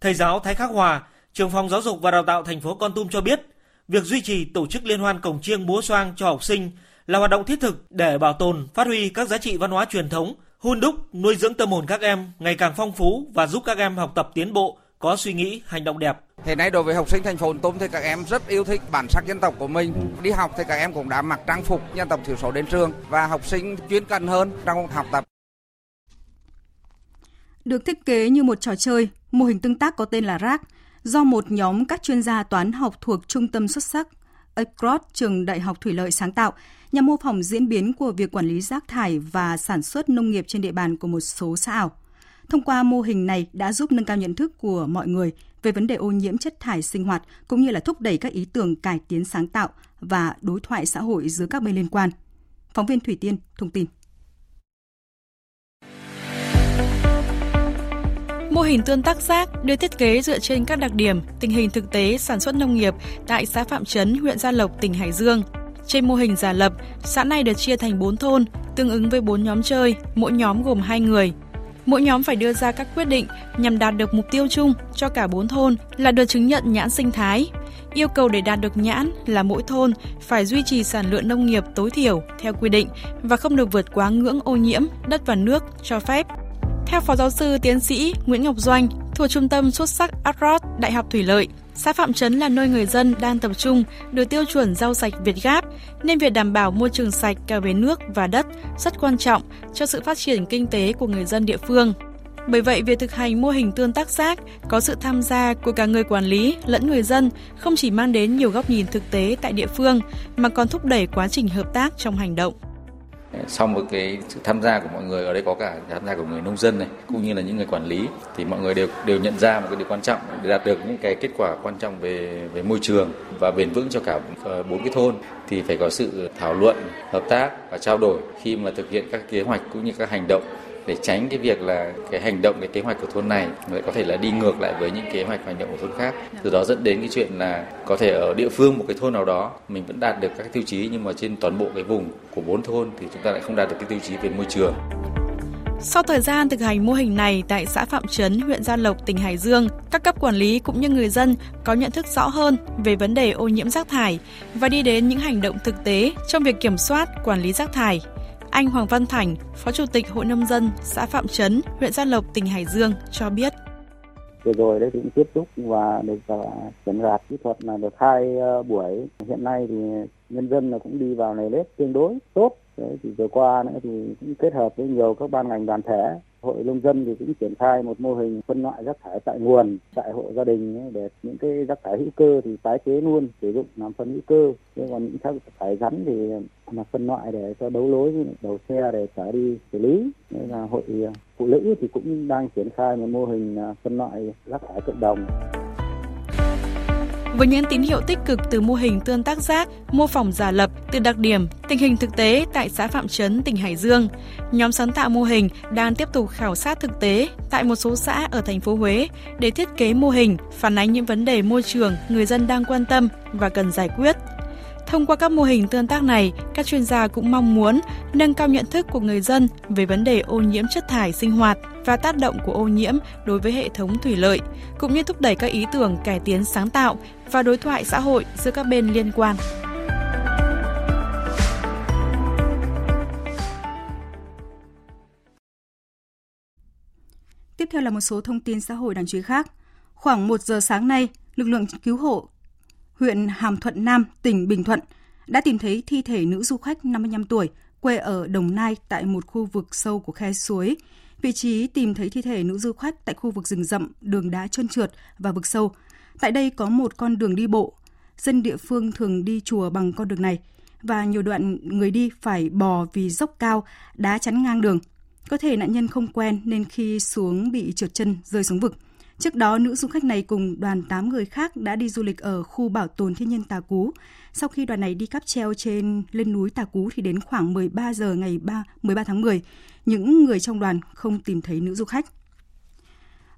Thầy giáo Thái Khắc Hòa, trường phòng giáo dục và đào tạo thành phố Con Tum cho biết, việc duy trì tổ chức liên hoan cổng chiêng múa xoang cho học sinh là hoạt động thiết thực để bảo tồn, phát huy các giá trị văn hóa truyền thống hun đúc nuôi dưỡng tâm hồn các em ngày càng phong phú và giúp các em học tập tiến bộ, có suy nghĩ, hành động đẹp. Hiện nay đối với học sinh thành phố Tôm thì các em rất yêu thích bản sắc dân tộc của mình. Đi học thì các em cũng đã mặc trang phục dân tộc thiểu số đến trường và học sinh chuyên cần hơn trong học tập. Được thiết kế như một trò chơi, mô hình tương tác có tên là RAC do một nhóm các chuyên gia toán học thuộc Trung tâm xuất sắc Across trường Đại học Thủy lợi sáng tạo nhằm mô phỏng diễn biến của việc quản lý rác thải và sản xuất nông nghiệp trên địa bàn của một số xã ảo. Thông qua mô hình này đã giúp nâng cao nhận thức của mọi người về vấn đề ô nhiễm chất thải sinh hoạt cũng như là thúc đẩy các ý tưởng cải tiến sáng tạo và đối thoại xã hội giữa các bên liên quan. Phóng viên Thủy Tiên thông tin. Mô hình tương tác rác được thiết kế dựa trên các đặc điểm, tình hình thực tế sản xuất nông nghiệp tại xã Phạm Trấn, huyện Gia Lộc, tỉnh Hải Dương. Trên mô hình giả lập, xã này được chia thành 4 thôn, tương ứng với 4 nhóm chơi, mỗi nhóm gồm 2 người. Mỗi nhóm phải đưa ra các quyết định nhằm đạt được mục tiêu chung cho cả 4 thôn là được chứng nhận nhãn sinh thái. Yêu cầu để đạt được nhãn là mỗi thôn phải duy trì sản lượng nông nghiệp tối thiểu theo quy định và không được vượt quá ngưỡng ô nhiễm đất và nước cho phép. Theo Phó Giáo sư Tiến sĩ Nguyễn Ngọc Doanh, thuộc Trung tâm xuất sắc Adrod Đại học Thủy Lợi, xã Phạm Trấn là nơi người dân đang tập trung được tiêu chuẩn rau sạch Việt Gáp, nên việc đảm bảo môi trường sạch cả về nước và đất rất quan trọng cho sự phát triển kinh tế của người dân địa phương. Bởi vậy, việc thực hành mô hình tương tác rác có sự tham gia của cả người quản lý lẫn người dân không chỉ mang đến nhiều góc nhìn thực tế tại địa phương mà còn thúc đẩy quá trình hợp tác trong hành động sau một cái sự tham gia của mọi người, ở đây có cả tham gia của người nông dân này, cũng như là những người quản lý, thì mọi người đều đều nhận ra một cái điều quan trọng, để đạt được những cái kết quả quan trọng về về môi trường và bền vững cho cả ờ, bốn cái thôn, thì phải có sự thảo luận, hợp tác và trao đổi khi mà thực hiện các kế hoạch cũng như các hành động để tránh cái việc là cái hành động cái kế hoạch của thôn này lại có thể là đi ngược lại với những kế hoạch hành động của thôn khác từ đó dẫn đến cái chuyện là có thể ở địa phương một cái thôn nào đó mình vẫn đạt được các tiêu chí nhưng mà trên toàn bộ cái vùng của bốn thôn thì chúng ta lại không đạt được cái tiêu chí về môi trường sau thời gian thực hành mô hình này tại xã Phạm Trấn, huyện Gia Lộc, tỉnh Hải Dương, các cấp quản lý cũng như người dân có nhận thức rõ hơn về vấn đề ô nhiễm rác thải và đi đến những hành động thực tế trong việc kiểm soát, quản lý rác thải. Anh Hoàng Văn Thành, Phó Chủ tịch Hội Nông dân xã Phạm Trấn, huyện Gia Lộc, tỉnh Hải Dương cho biết. Vừa rồi đấy cũng tiếp xúc và được ờ, chuyển gạt kỹ thuật là được hai ờ, buổi. Hiện nay thì nhân dân là cũng đi vào này nếp tương đối tốt. Đấy, thì vừa qua nữa thì cũng kết hợp với nhiều các ban ngành đoàn thể hội nông dân thì cũng triển khai một mô hình phân loại rác thải tại nguồn, tại hộ gia đình để những cái rác thải hữu cơ thì tái chế luôn, sử dụng làm phân hữu cơ. Nhưng còn những rác thải rắn thì là phân loại để cho đấu lối, đầu xe để trở đi xử lý. Nên là hội à, phụ nữ thì cũng đang triển khai một mô hình à, phân loại rác thải cộng đồng với những tín hiệu tích cực từ mô hình tương tác giác mô phỏng giả lập từ đặc điểm, tình hình thực tế tại xã Phạm Trấn, tỉnh Hải Dương, nhóm sáng tạo mô hình đang tiếp tục khảo sát thực tế tại một số xã ở thành phố Huế để thiết kế mô hình phản ánh những vấn đề môi trường người dân đang quan tâm và cần giải quyết. Thông qua các mô hình tương tác này, các chuyên gia cũng mong muốn nâng cao nhận thức của người dân về vấn đề ô nhiễm chất thải sinh hoạt và tác động của ô nhiễm đối với hệ thống thủy lợi, cũng như thúc đẩy các ý tưởng cải tiến sáng tạo và đối thoại xã hội giữa các bên liên quan. Tiếp theo là một số thông tin xã hội đáng chú ý khác. Khoảng 1 giờ sáng nay, lực lượng cứu hộ huyện Hàm Thuận Nam, tỉnh Bình Thuận đã tìm thấy thi thể nữ du khách 55 tuổi quê ở Đồng Nai tại một khu vực sâu của khe suối. Vị trí tìm thấy thi thể nữ du khách tại khu vực rừng rậm, đường đá trơn trượt và vực sâu. Tại đây có một con đường đi bộ. Dân địa phương thường đi chùa bằng con đường này và nhiều đoạn người đi phải bò vì dốc cao, đá chắn ngang đường. Có thể nạn nhân không quen nên khi xuống bị trượt chân rơi xuống vực. Trước đó, nữ du khách này cùng đoàn 8 người khác đã đi du lịch ở khu bảo tồn thiên nhiên Tà Cú. Sau khi đoàn này đi cáp treo trên lên núi Tà Cú thì đến khoảng 13 giờ ngày 3, 13 tháng 10, những người trong đoàn không tìm thấy nữ du khách.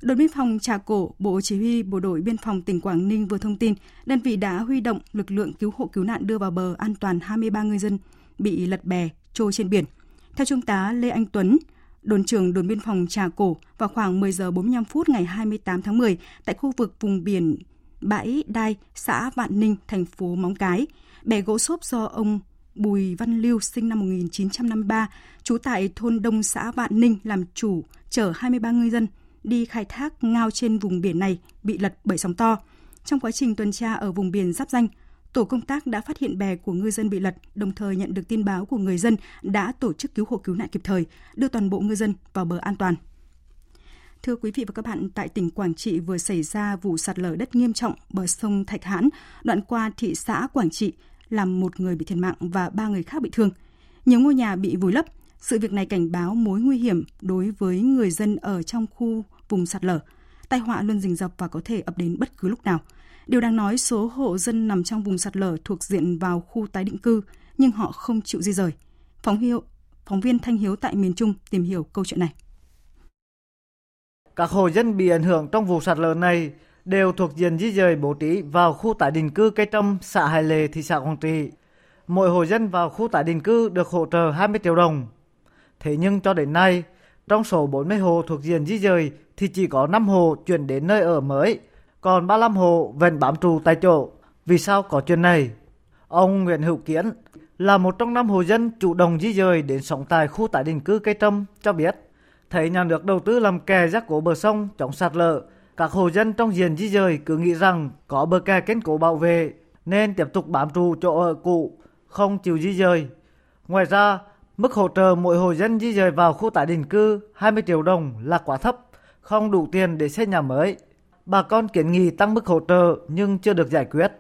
Đồn biên phòng Trà Cổ, Bộ Chỉ huy Bộ đội Biên phòng tỉnh Quảng Ninh vừa thông tin, đơn vị đã huy động lực lượng cứu hộ cứu nạn đưa vào bờ an toàn 23 ngư dân bị lật bè trôi trên biển. Theo Trung tá Lê Anh Tuấn, đồn trưởng đồn biên phòng Trà Cổ vào khoảng 10 giờ 45 phút ngày 28 tháng 10 tại khu vực vùng biển Bãi Đai, xã Vạn Ninh, thành phố Móng Cái. Bè gỗ xốp do ông Bùi Văn Lưu sinh năm 1953, trú tại thôn Đông xã Vạn Ninh làm chủ, chở 23 ngư dân đi khai thác ngao trên vùng biển này bị lật bởi sóng to. Trong quá trình tuần tra ở vùng biển giáp danh, tổ công tác đã phát hiện bè của ngư dân bị lật, đồng thời nhận được tin báo của người dân đã tổ chức cứu hộ cứu nạn kịp thời, đưa toàn bộ ngư dân vào bờ an toàn. Thưa quý vị và các bạn, tại tỉnh Quảng Trị vừa xảy ra vụ sạt lở đất nghiêm trọng bờ sông Thạch Hãn, đoạn qua thị xã Quảng Trị, làm một người bị thiệt mạng và ba người khác bị thương. Nhiều ngôi nhà bị vùi lấp, Sự việc này cảnh báo mối nguy hiểm đối với người dân ở trong khu vùng sạt lở. Tai họa luôn rình rập và có thể ập đến bất cứ lúc nào. Điều đáng nói, số hộ dân nằm trong vùng sạt lở thuộc diện vào khu tái định cư, nhưng họ không chịu di rời. Phóng, hiệu, phóng viên Thanh Hiếu tại miền Trung tìm hiểu câu chuyện này. Các hộ dân bị ảnh hưởng trong vụ sạt lở này đều thuộc diện di rời bố trí vào khu tái định cư cây trâm, xã Hải Lệ, thị xã Quảng Trị. Mỗi hộ dân vào khu tái định cư được hỗ trợ 20 triệu đồng. Thế nhưng cho đến nay, trong số 40 hộ thuộc diện di rời thì chỉ có 5 hộ chuyển đến nơi ở mới, còn 35 hộ vẫn bám trụ tại chỗ. Vì sao có chuyện này? Ông Nguyễn Hữu Kiến là một trong năm hộ dân chủ động di rời đến sống tại khu tái định cư cây trâm cho biết thấy nhà nước đầu tư làm kè giác cố bờ sông chống sạt lở các hộ dân trong diện di rời cứ nghĩ rằng có bờ kè kiên cố bảo vệ nên tiếp tục bám trụ chỗ ở cũ không chịu di rời ngoài ra mức hỗ trợ mỗi hộ dân di rời vào khu tái định cư 20 triệu đồng là quá thấp không đủ tiền để xây nhà mới bà con kiến nghị tăng mức hỗ trợ nhưng chưa được giải quyết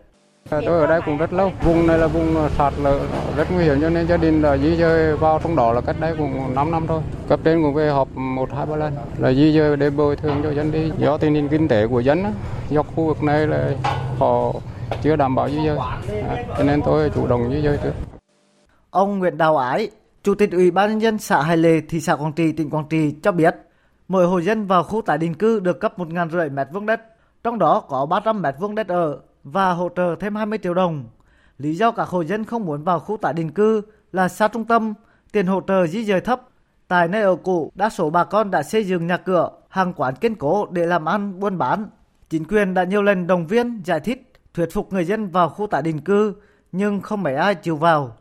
Tôi ở đây cũng rất lâu. Vùng này là vùng sạt lở rất nguy hiểm cho nên gia đình là di dời vào trong đó là cách đây cũng 5 năm thôi. Cấp trên cũng về họp một hai ba lần là di dời để bồi thường cho dân đi. Do tình hình kinh tế của dân, do khu vực này là họ chưa đảm bảo di dời, cho nên tôi chủ động di dời trước. Ông Nguyễn Đào Ái, Chủ tịch Ủy ban nhân dân xã Hải Lệ, thị xã Quảng Trị, tỉnh Quảng Trị cho biết, mỗi hộ dân vào khu tái định cư được cấp 1.500 mét vuông đất, trong đó có 300 mét vuông đất ở và hỗ trợ thêm 20 triệu đồng. Lý do các hộ dân không muốn vào khu tái định cư là xa trung tâm, tiền hỗ trợ di dời thấp. Tại nơi ở cũ, đa số bà con đã xây dựng nhà cửa, hàng quán kiên cố để làm ăn, buôn bán. Chính quyền đã nhiều lần đồng viên, giải thích, thuyết phục người dân vào khu tái định cư, nhưng không mấy ai chịu vào.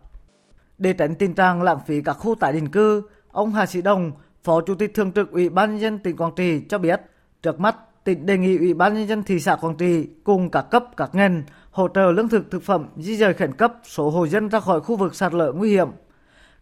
Để tránh tình trạng lãng phí các khu tái định cư, ông Hà Sĩ Đồng, Phó Chủ tịch Thường trực Ủy ban nhân dân tỉnh Quảng Trị cho biết, trước mắt tỉnh đề nghị Ủy ban nhân dân thị xã Quảng Trị cùng các cấp các ngành hỗ trợ lương thực thực phẩm di dời khẩn cấp số hộ dân ra khỏi khu vực sạt lở nguy hiểm.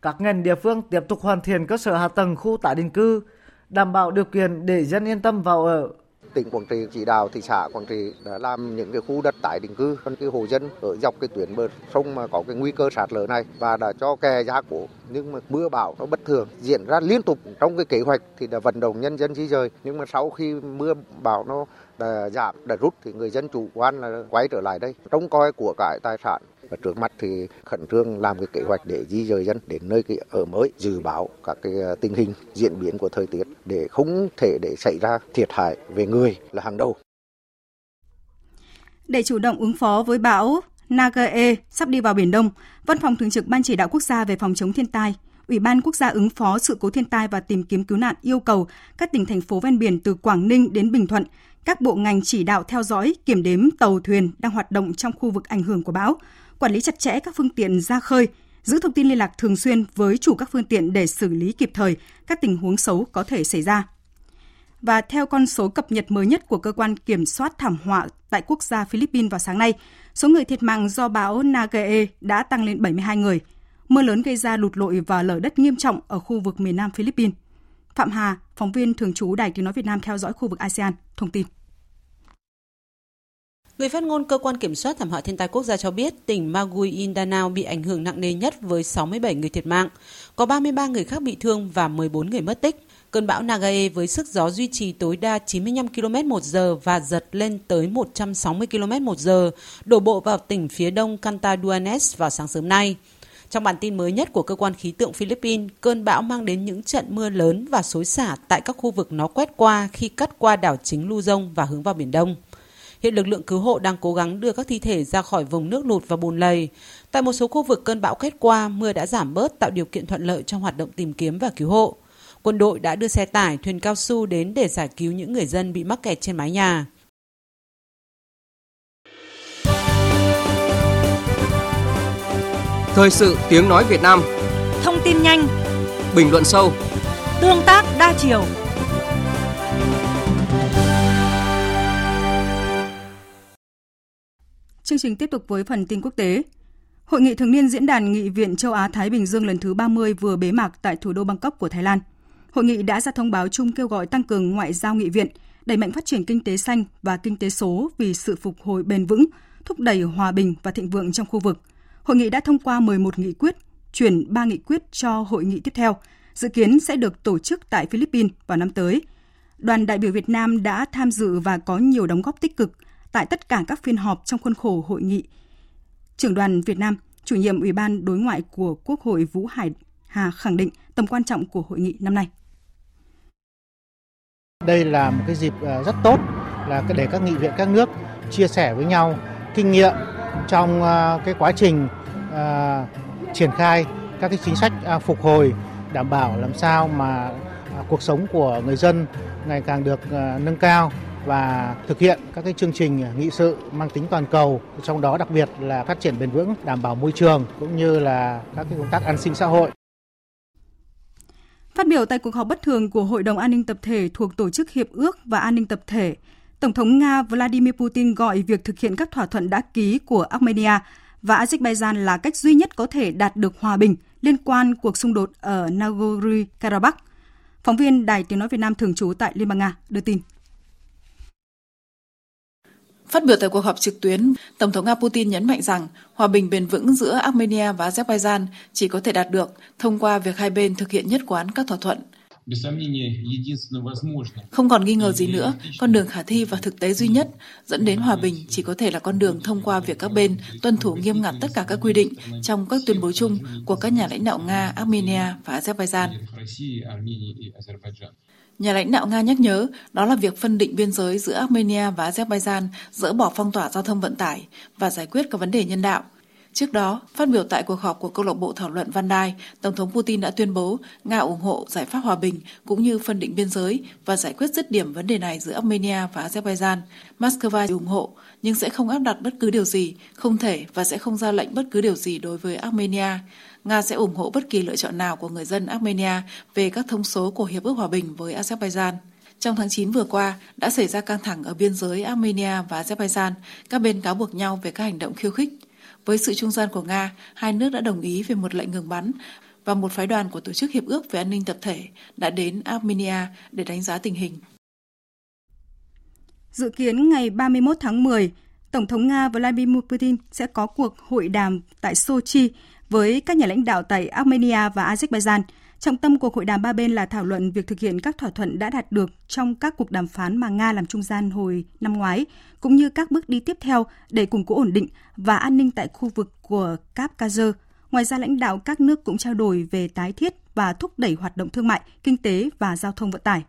Các ngành địa phương tiếp tục hoàn thiện cơ sở hạ tầng khu tái định cư, đảm bảo điều kiện để dân yên tâm vào ở, tỉnh Quảng Trị chỉ đạo thị xã Quảng Trị đã làm những cái khu đất tái định cư cho cái hộ dân ở dọc cái tuyến bờ sông mà có cái nguy cơ sạt lở này và đã cho kè giá cổ nhưng mà mưa bão nó bất thường, diễn ra liên tục trong cái kế hoạch thì đã vận động nhân dân di rời. Nhưng mà sau khi mưa bão nó đã giảm, đã rút thì người dân chủ quan là quay trở lại đây, trông coi của cải tài sản và trước mắt thì khẩn trương làm cái kế hoạch để di rời dân đến nơi cái ở mới dự báo các cái à, tình hình diễn biến của thời tiết để không thể để xảy ra thiệt hại về người là hàng đầu. Để chủ động ứng phó với bão Nagae sắp đi vào Biển Đông, Văn phòng Thường trực Ban Chỉ đạo Quốc gia về phòng chống thiên tai, Ủy ban Quốc gia ứng phó sự cố thiên tai và tìm kiếm cứu nạn yêu cầu các tỉnh thành phố ven biển từ Quảng Ninh đến Bình Thuận, các bộ ngành chỉ đạo theo dõi, kiểm đếm tàu thuyền đang hoạt động trong khu vực ảnh hưởng của bão, quản lý chặt chẽ các phương tiện ra khơi, giữ thông tin liên lạc thường xuyên với chủ các phương tiện để xử lý kịp thời các tình huống xấu có thể xảy ra. Và theo con số cập nhật mới nhất của cơ quan kiểm soát thảm họa tại quốc gia Philippines vào sáng nay, số người thiệt mạng do bão Nagae đã tăng lên 72 người. Mưa lớn gây ra lụt lội và lở đất nghiêm trọng ở khu vực miền Nam Philippines. Phạm Hà, phóng viên thường trú Đài Tiếng Nói Việt Nam theo dõi khu vực ASEAN, thông tin. Người phát ngôn Cơ quan Kiểm soát Thảm họa thiên tai quốc gia cho biết tỉnh Maguindanao bị ảnh hưởng nặng nề nhất với 67 người thiệt mạng, có 33 người khác bị thương và 14 người mất tích. Cơn bão Nagae với sức gió duy trì tối đa 95 km một giờ và giật lên tới 160 km một giờ, đổ bộ vào tỉnh phía đông Cantaduanes vào sáng sớm nay. Trong bản tin mới nhất của cơ quan khí tượng Philippines, cơn bão mang đến những trận mưa lớn và xối xả tại các khu vực nó quét qua khi cắt qua đảo chính Luzon và hướng vào Biển Đông. Hiện lực lượng cứu hộ đang cố gắng đưa các thi thể ra khỏi vùng nước lụt và bùn lầy. Tại một số khu vực cơn bão quét qua, mưa đã giảm bớt tạo điều kiện thuận lợi trong hoạt động tìm kiếm và cứu hộ. Quân đội đã đưa xe tải, thuyền cao su đến để giải cứu những người dân bị mắc kẹt trên mái nhà. Thời sự tiếng nói Việt Nam Thông tin nhanh Bình luận sâu Tương tác đa chiều Chương trình tiếp tục với phần tin quốc tế. Hội nghị thường niên Diễn đàn Nghị viện châu Á-Thái Bình Dương lần thứ 30 vừa bế mạc tại thủ đô Bangkok của Thái Lan. Hội nghị đã ra thông báo chung kêu gọi tăng cường ngoại giao nghị viện, đẩy mạnh phát triển kinh tế xanh và kinh tế số vì sự phục hồi bền vững, thúc đẩy hòa bình và thịnh vượng trong khu vực. Hội nghị đã thông qua 11 nghị quyết, chuyển 3 nghị quyết cho hội nghị tiếp theo, dự kiến sẽ được tổ chức tại Philippines vào năm tới. Đoàn đại biểu Việt Nam đã tham dự và có nhiều đóng góp tích cực tại tất cả các phiên họp trong khuôn khổ hội nghị. Trưởng đoàn Việt Nam, chủ nhiệm Ủy ban Đối ngoại của Quốc hội Vũ Hải Hà khẳng định tầm quan trọng của hội nghị năm nay. Đây là một cái dịp à, rất tốt là để các nghị viện các nước chia sẻ với nhau kinh nghiệm trong à, cái quá trình à, triển khai các cái chính sách phục hồi đảm bảo làm sao mà cuộc sống của người dân ngày càng được nâng cao và thực hiện các cái chương trình nghị sự mang tính toàn cầu, trong đó đặc biệt là phát triển bền vững, đảm bảo môi trường cũng như là các cái công tác an sinh xã hội. Phát biểu tại cuộc họp bất thường của Hội đồng An ninh Tập thể thuộc Tổ chức Hiệp ước và An ninh Tập thể, Tổng thống Nga Vladimir Putin gọi việc thực hiện các thỏa thuận đã ký của Armenia và Azerbaijan là cách duy nhất có thể đạt được hòa bình liên quan cuộc xung đột ở Nagorno-Karabakh. Phóng viên Đài Tiếng Nói Việt Nam thường trú tại Liên bang Nga đưa tin. Phát biểu tại cuộc họp trực tuyến, Tổng thống Nga Putin nhấn mạnh rằng hòa bình bền vững giữa Armenia và Azerbaijan chỉ có thể đạt được thông qua việc hai bên thực hiện nhất quán các thỏa thuận. Không còn nghi ngờ gì nữa, con đường khả thi và thực tế duy nhất dẫn đến hòa bình chỉ có thể là con đường thông qua việc các bên tuân thủ nghiêm ngặt tất cả các quy định trong các tuyên bố chung của các nhà lãnh đạo Nga, Armenia và Azerbaijan. Nhà lãnh đạo Nga nhắc nhớ đó là việc phân định biên giới giữa Armenia và Azerbaijan dỡ bỏ phong tỏa giao thông vận tải và giải quyết các vấn đề nhân đạo. Trước đó, phát biểu tại cuộc họp của câu lạc bộ thảo luận Van đai, Tổng thống Putin đã tuyên bố Nga ủng hộ giải pháp hòa bình cũng như phân định biên giới và giải quyết dứt điểm vấn đề này giữa Armenia và Azerbaijan. Moscow ủng hộ nhưng sẽ không áp đặt bất cứ điều gì, không thể và sẽ không ra lệnh bất cứ điều gì đối với Armenia. Nga sẽ ủng hộ bất kỳ lựa chọn nào của người dân Armenia về các thông số của Hiệp ước Hòa bình với Azerbaijan. Trong tháng 9 vừa qua, đã xảy ra căng thẳng ở biên giới Armenia và Azerbaijan, các bên cáo buộc nhau về các hành động khiêu khích. Với sự trung gian của Nga, hai nước đã đồng ý về một lệnh ngừng bắn và một phái đoàn của Tổ chức Hiệp ước về an ninh tập thể đã đến Armenia để đánh giá tình hình. Dự kiến ngày 31 tháng 10, Tổng thống Nga Vladimir Putin sẽ có cuộc hội đàm tại Sochi với các nhà lãnh đạo tại Armenia và Azerbaijan. Trọng tâm cuộc hội đàm ba bên là thảo luận việc thực hiện các thỏa thuận đã đạt được trong các cuộc đàm phán mà Nga làm trung gian hồi năm ngoái, cũng như các bước đi tiếp theo để củng cố ổn định và an ninh tại khu vực của Caucasus. Ngoài ra, lãnh đạo các nước cũng trao đổi về tái thiết và thúc đẩy hoạt động thương mại, kinh tế và giao thông vận tải.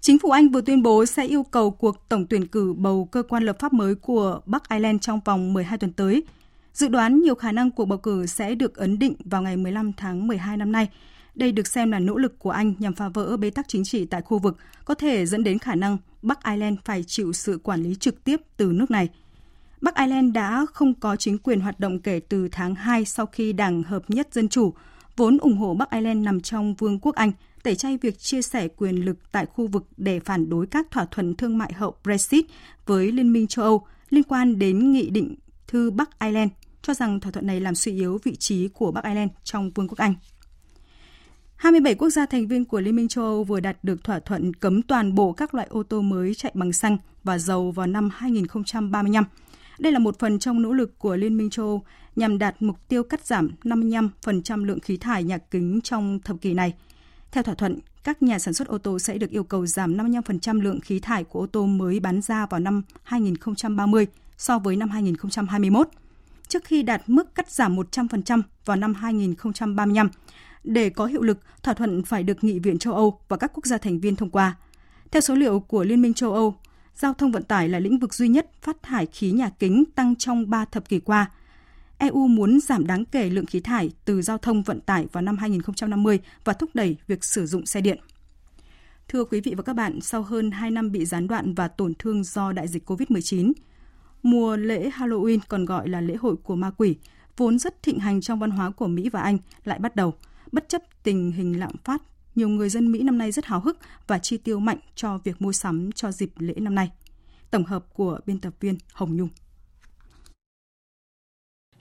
Chính phủ Anh vừa tuyên bố sẽ yêu cầu cuộc tổng tuyển cử bầu cơ quan lập pháp mới của Bắc Ireland trong vòng 12 tuần tới – Dự đoán nhiều khả năng cuộc bầu cử sẽ được ấn định vào ngày 15 tháng 12 năm nay. Đây được xem là nỗ lực của Anh nhằm phá vỡ bế tắc chính trị tại khu vực, có thể dẫn đến khả năng Bắc Ireland phải chịu sự quản lý trực tiếp từ nước này. Bắc Ireland đã không có chính quyền hoạt động kể từ tháng 2 sau khi Đảng Hợp nhất Dân Chủ, vốn ủng hộ Bắc Ireland nằm trong Vương quốc Anh, tẩy chay việc chia sẻ quyền lực tại khu vực để phản đối các thỏa thuận thương mại hậu Brexit với Liên minh châu Âu liên quan đến Nghị định thư Bắc Ireland cho rằng thỏa thuận này làm suy yếu vị trí của Bắc Ireland trong Vương quốc Anh. 27 quốc gia thành viên của Liên minh châu Âu vừa đạt được thỏa thuận cấm toàn bộ các loại ô tô mới chạy bằng xăng và dầu vào năm 2035. Đây là một phần trong nỗ lực của Liên minh châu Âu nhằm đạt mục tiêu cắt giảm 55% lượng khí thải nhà kính trong thập kỷ này. Theo thỏa thuận, các nhà sản xuất ô tô sẽ được yêu cầu giảm 55% lượng khí thải của ô tô mới bán ra vào năm 2030 so với năm 2021 trước khi đạt mức cắt giảm 100% vào năm 2035. Để có hiệu lực, thỏa thuận phải được Nghị viện châu Âu và các quốc gia thành viên thông qua. Theo số liệu của Liên minh châu Âu, giao thông vận tải là lĩnh vực duy nhất phát thải khí nhà kính tăng trong 3 thập kỷ qua. EU muốn giảm đáng kể lượng khí thải từ giao thông vận tải vào năm 2050 và thúc đẩy việc sử dụng xe điện. Thưa quý vị và các bạn, sau hơn 2 năm bị gián đoạn và tổn thương do đại dịch COVID-19, Mùa lễ Halloween còn gọi là lễ hội của ma quỷ, vốn rất thịnh hành trong văn hóa của Mỹ và Anh lại bắt đầu. Bất chấp tình hình lạm phát, nhiều người dân Mỹ năm nay rất háo hức và chi tiêu mạnh cho việc mua sắm cho dịp lễ năm nay. Tổng hợp của biên tập viên Hồng Nhung.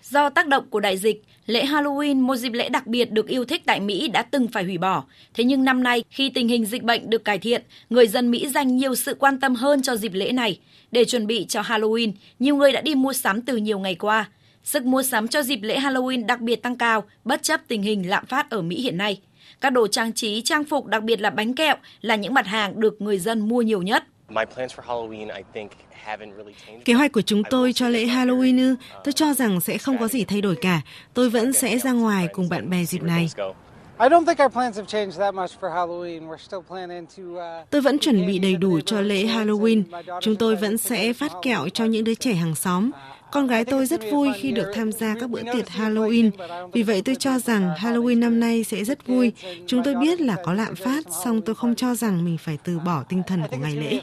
Do tác động của đại dịch, lễ Halloween, một dịp lễ đặc biệt được yêu thích tại Mỹ đã từng phải hủy bỏ. Thế nhưng năm nay, khi tình hình dịch bệnh được cải thiện, người dân Mỹ dành nhiều sự quan tâm hơn cho dịp lễ này. Để chuẩn bị cho Halloween, nhiều người đã đi mua sắm từ nhiều ngày qua. Sức mua sắm cho dịp lễ Halloween đặc biệt tăng cao, bất chấp tình hình lạm phát ở Mỹ hiện nay. Các đồ trang trí, trang phục, đặc biệt là bánh kẹo là những mặt hàng được người dân mua nhiều nhất. Kế hoạch của chúng tôi cho lễ Halloween, tôi cho rằng sẽ không có gì thay đổi cả. Tôi vẫn sẽ ra ngoài cùng bạn bè dịp này. Tôi vẫn chuẩn bị đầy đủ cho lễ Halloween. Chúng tôi vẫn sẽ phát kẹo cho những đứa trẻ hàng xóm. Con gái tôi rất vui khi được tham gia các bữa tiệc Halloween. Vì vậy tôi cho rằng Halloween năm nay sẽ rất vui. Chúng tôi biết là có lạm phát, song tôi không cho rằng mình phải từ bỏ tinh thần của ngày lễ.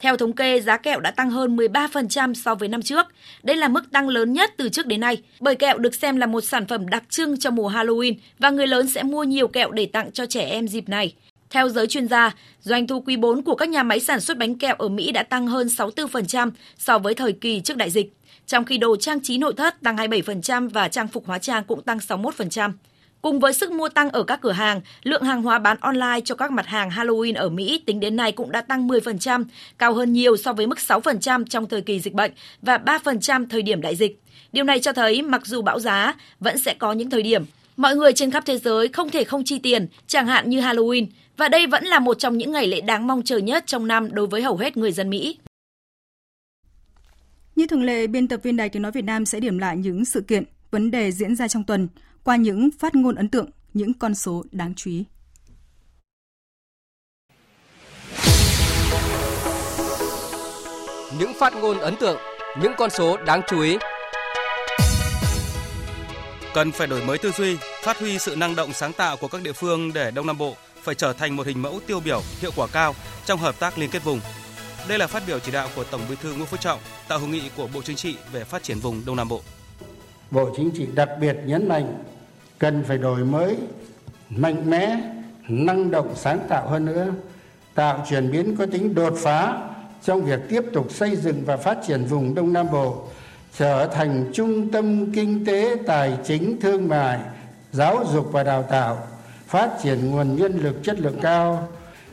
Theo thống kê, giá kẹo đã tăng hơn 13% so với năm trước. Đây là mức tăng lớn nhất từ trước đến nay, bởi kẹo được xem là một sản phẩm đặc trưng cho mùa Halloween và người lớn sẽ mua nhiều kẹo để tặng cho trẻ em dịp này. Theo giới chuyên gia, doanh thu quý 4 của các nhà máy sản xuất bánh kẹo ở Mỹ đã tăng hơn 64% so với thời kỳ trước đại dịch, trong khi đồ trang trí nội thất tăng 27% và trang phục hóa trang cũng tăng 61%. Cùng với sức mua tăng ở các cửa hàng, lượng hàng hóa bán online cho các mặt hàng Halloween ở Mỹ tính đến nay cũng đã tăng 10%, cao hơn nhiều so với mức 6% trong thời kỳ dịch bệnh và 3% thời điểm đại dịch. Điều này cho thấy mặc dù bão giá, vẫn sẽ có những thời điểm mọi người trên khắp thế giới không thể không chi tiền, chẳng hạn như Halloween, và đây vẫn là một trong những ngày lễ đáng mong chờ nhất trong năm đối với hầu hết người dân Mỹ. Như thường lệ, biên tập viên Đài Tiếng Nói Việt Nam sẽ điểm lại những sự kiện, vấn đề diễn ra trong tuần qua những phát ngôn ấn tượng, những con số đáng chú ý. Những phát ngôn ấn tượng, những con số đáng chú ý. Cần phải đổi mới tư duy, phát huy sự năng động sáng tạo của các địa phương để Đông Nam Bộ phải trở thành một hình mẫu tiêu biểu, hiệu quả cao trong hợp tác liên kết vùng. Đây là phát biểu chỉ đạo của Tổng Bí thư Nguyễn Phú Trọng tại hội nghị của Bộ Chính trị về phát triển vùng Đông Nam Bộ. Bộ Chính trị đặc biệt nhấn mạnh cần phải đổi mới mạnh mẽ, năng động sáng tạo hơn nữa, tạo chuyển biến có tính đột phá trong việc tiếp tục xây dựng và phát triển vùng Đông Nam Bộ trở thành trung tâm kinh tế, tài chính, thương mại, giáo dục và đào tạo, phát triển nguồn nhân lực chất lượng cao,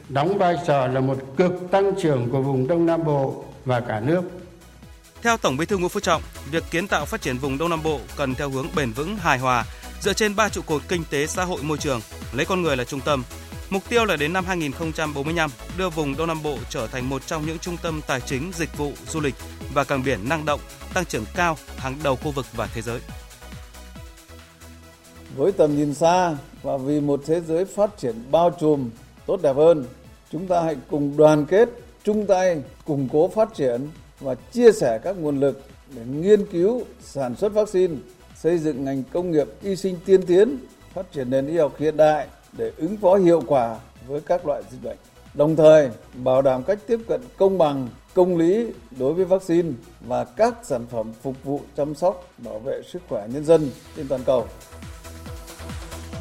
đóng vai trò là một cực tăng trưởng của vùng Đông Nam Bộ và cả nước. Theo Tổng Bí thư Nguyễn Phú Trọng, việc kiến tạo phát triển vùng Đông Nam Bộ cần theo hướng bền vững, hài hòa, dựa trên ba trụ cột kinh tế, xã hội, môi trường, lấy con người là trung tâm. Mục tiêu là đến năm 2045 đưa vùng Đông Nam Bộ trở thành một trong những trung tâm tài chính, dịch vụ, du lịch và cảng biển năng động, tăng trưởng cao, hàng đầu khu vực và thế giới. Với tầm nhìn xa và vì một thế giới phát triển bao trùm, tốt đẹp hơn, chúng ta hãy cùng đoàn kết, chung tay, củng cố phát triển và chia sẻ các nguồn lực để nghiên cứu, sản xuất vaccine, xây dựng ngành công nghiệp y sinh tiên tiến, phát triển nền y học hiện đại để ứng phó hiệu quả với các loại dịch bệnh. Đồng thời, bảo đảm cách tiếp cận công bằng, công lý đối với vaccine và các sản phẩm phục vụ chăm sóc, bảo vệ sức khỏe nhân dân trên toàn cầu.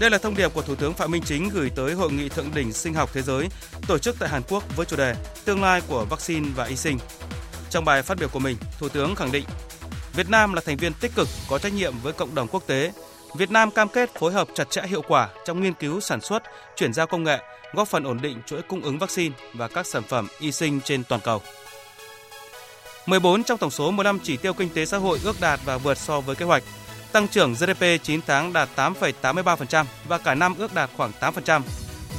Đây là thông điệp của Thủ tướng Phạm Minh Chính gửi tới Hội nghị Thượng đỉnh Sinh học Thế giới tổ chức tại Hàn Quốc với chủ đề Tương lai của vaccine và y sinh. Trong bài phát biểu của mình, Thủ tướng khẳng định Việt Nam là thành viên tích cực có trách nhiệm với cộng đồng quốc tế. Việt Nam cam kết phối hợp chặt chẽ hiệu quả trong nghiên cứu sản xuất, chuyển giao công nghệ, góp phần ổn định chuỗi cung ứng vaccine và các sản phẩm y sinh trên toàn cầu. 14 trong tổng số 15 chỉ tiêu kinh tế xã hội ước đạt và vượt so với kế hoạch. Tăng trưởng GDP 9 tháng đạt 8,83% và cả năm ước đạt khoảng 8%,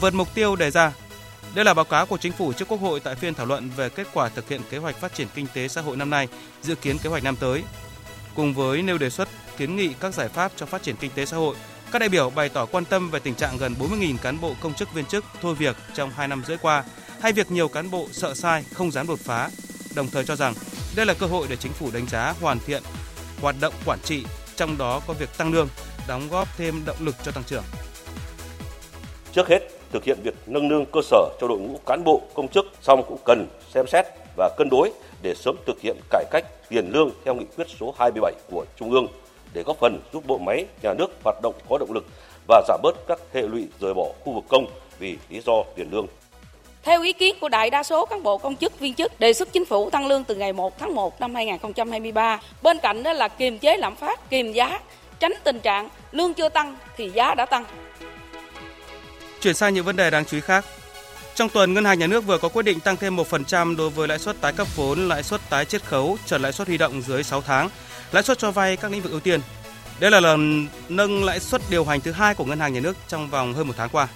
vượt mục tiêu đề ra. Đây là báo cáo của chính phủ trước Quốc hội tại phiên thảo luận về kết quả thực hiện kế hoạch phát triển kinh tế xã hội năm nay, dự kiến kế hoạch năm tới. Cùng với nêu đề xuất kiến nghị các giải pháp cho phát triển kinh tế xã hội, các đại biểu bày tỏ quan tâm về tình trạng gần 40.000 cán bộ công chức viên chức thôi việc trong 2 năm rưỡi qua, hay việc nhiều cán bộ sợ sai, không dám đột phá, đồng thời cho rằng đây là cơ hội để chính phủ đánh giá hoàn thiện hoạt động quản trị, trong đó có việc tăng lương, đóng góp thêm động lực cho tăng trưởng. Trước hết, thực hiện việc nâng lương cơ sở cho đội ngũ cán bộ công chức, xong cũng cần xem xét và cân đối để sớm thực hiện cải cách tiền lương theo nghị quyết số 27 của Trung ương để góp phần giúp bộ máy nhà nước hoạt động có động lực và giảm bớt các hệ lụy rời bỏ khu vực công vì lý do tiền lương. Theo ý kiến của đại đa số cán bộ công chức viên chức, đề xuất chính phủ tăng lương từ ngày 1 tháng 1 năm 2023. Bên cạnh đó là kiềm chế lạm phát, kiềm giá, tránh tình trạng lương chưa tăng thì giá đã tăng. Chuyển sang những vấn đề đáng chú ý khác. Trong tuần, Ngân hàng Nhà nước vừa có quyết định tăng thêm 1% đối với lãi suất tái cấp vốn, lãi suất tái chiết khấu, trần lãi suất huy động dưới 6 tháng, lãi suất cho vay các lĩnh vực ưu tiên. Đây là lần nâng lãi suất điều hành thứ hai của Ngân hàng Nhà nước trong vòng hơn một tháng qua.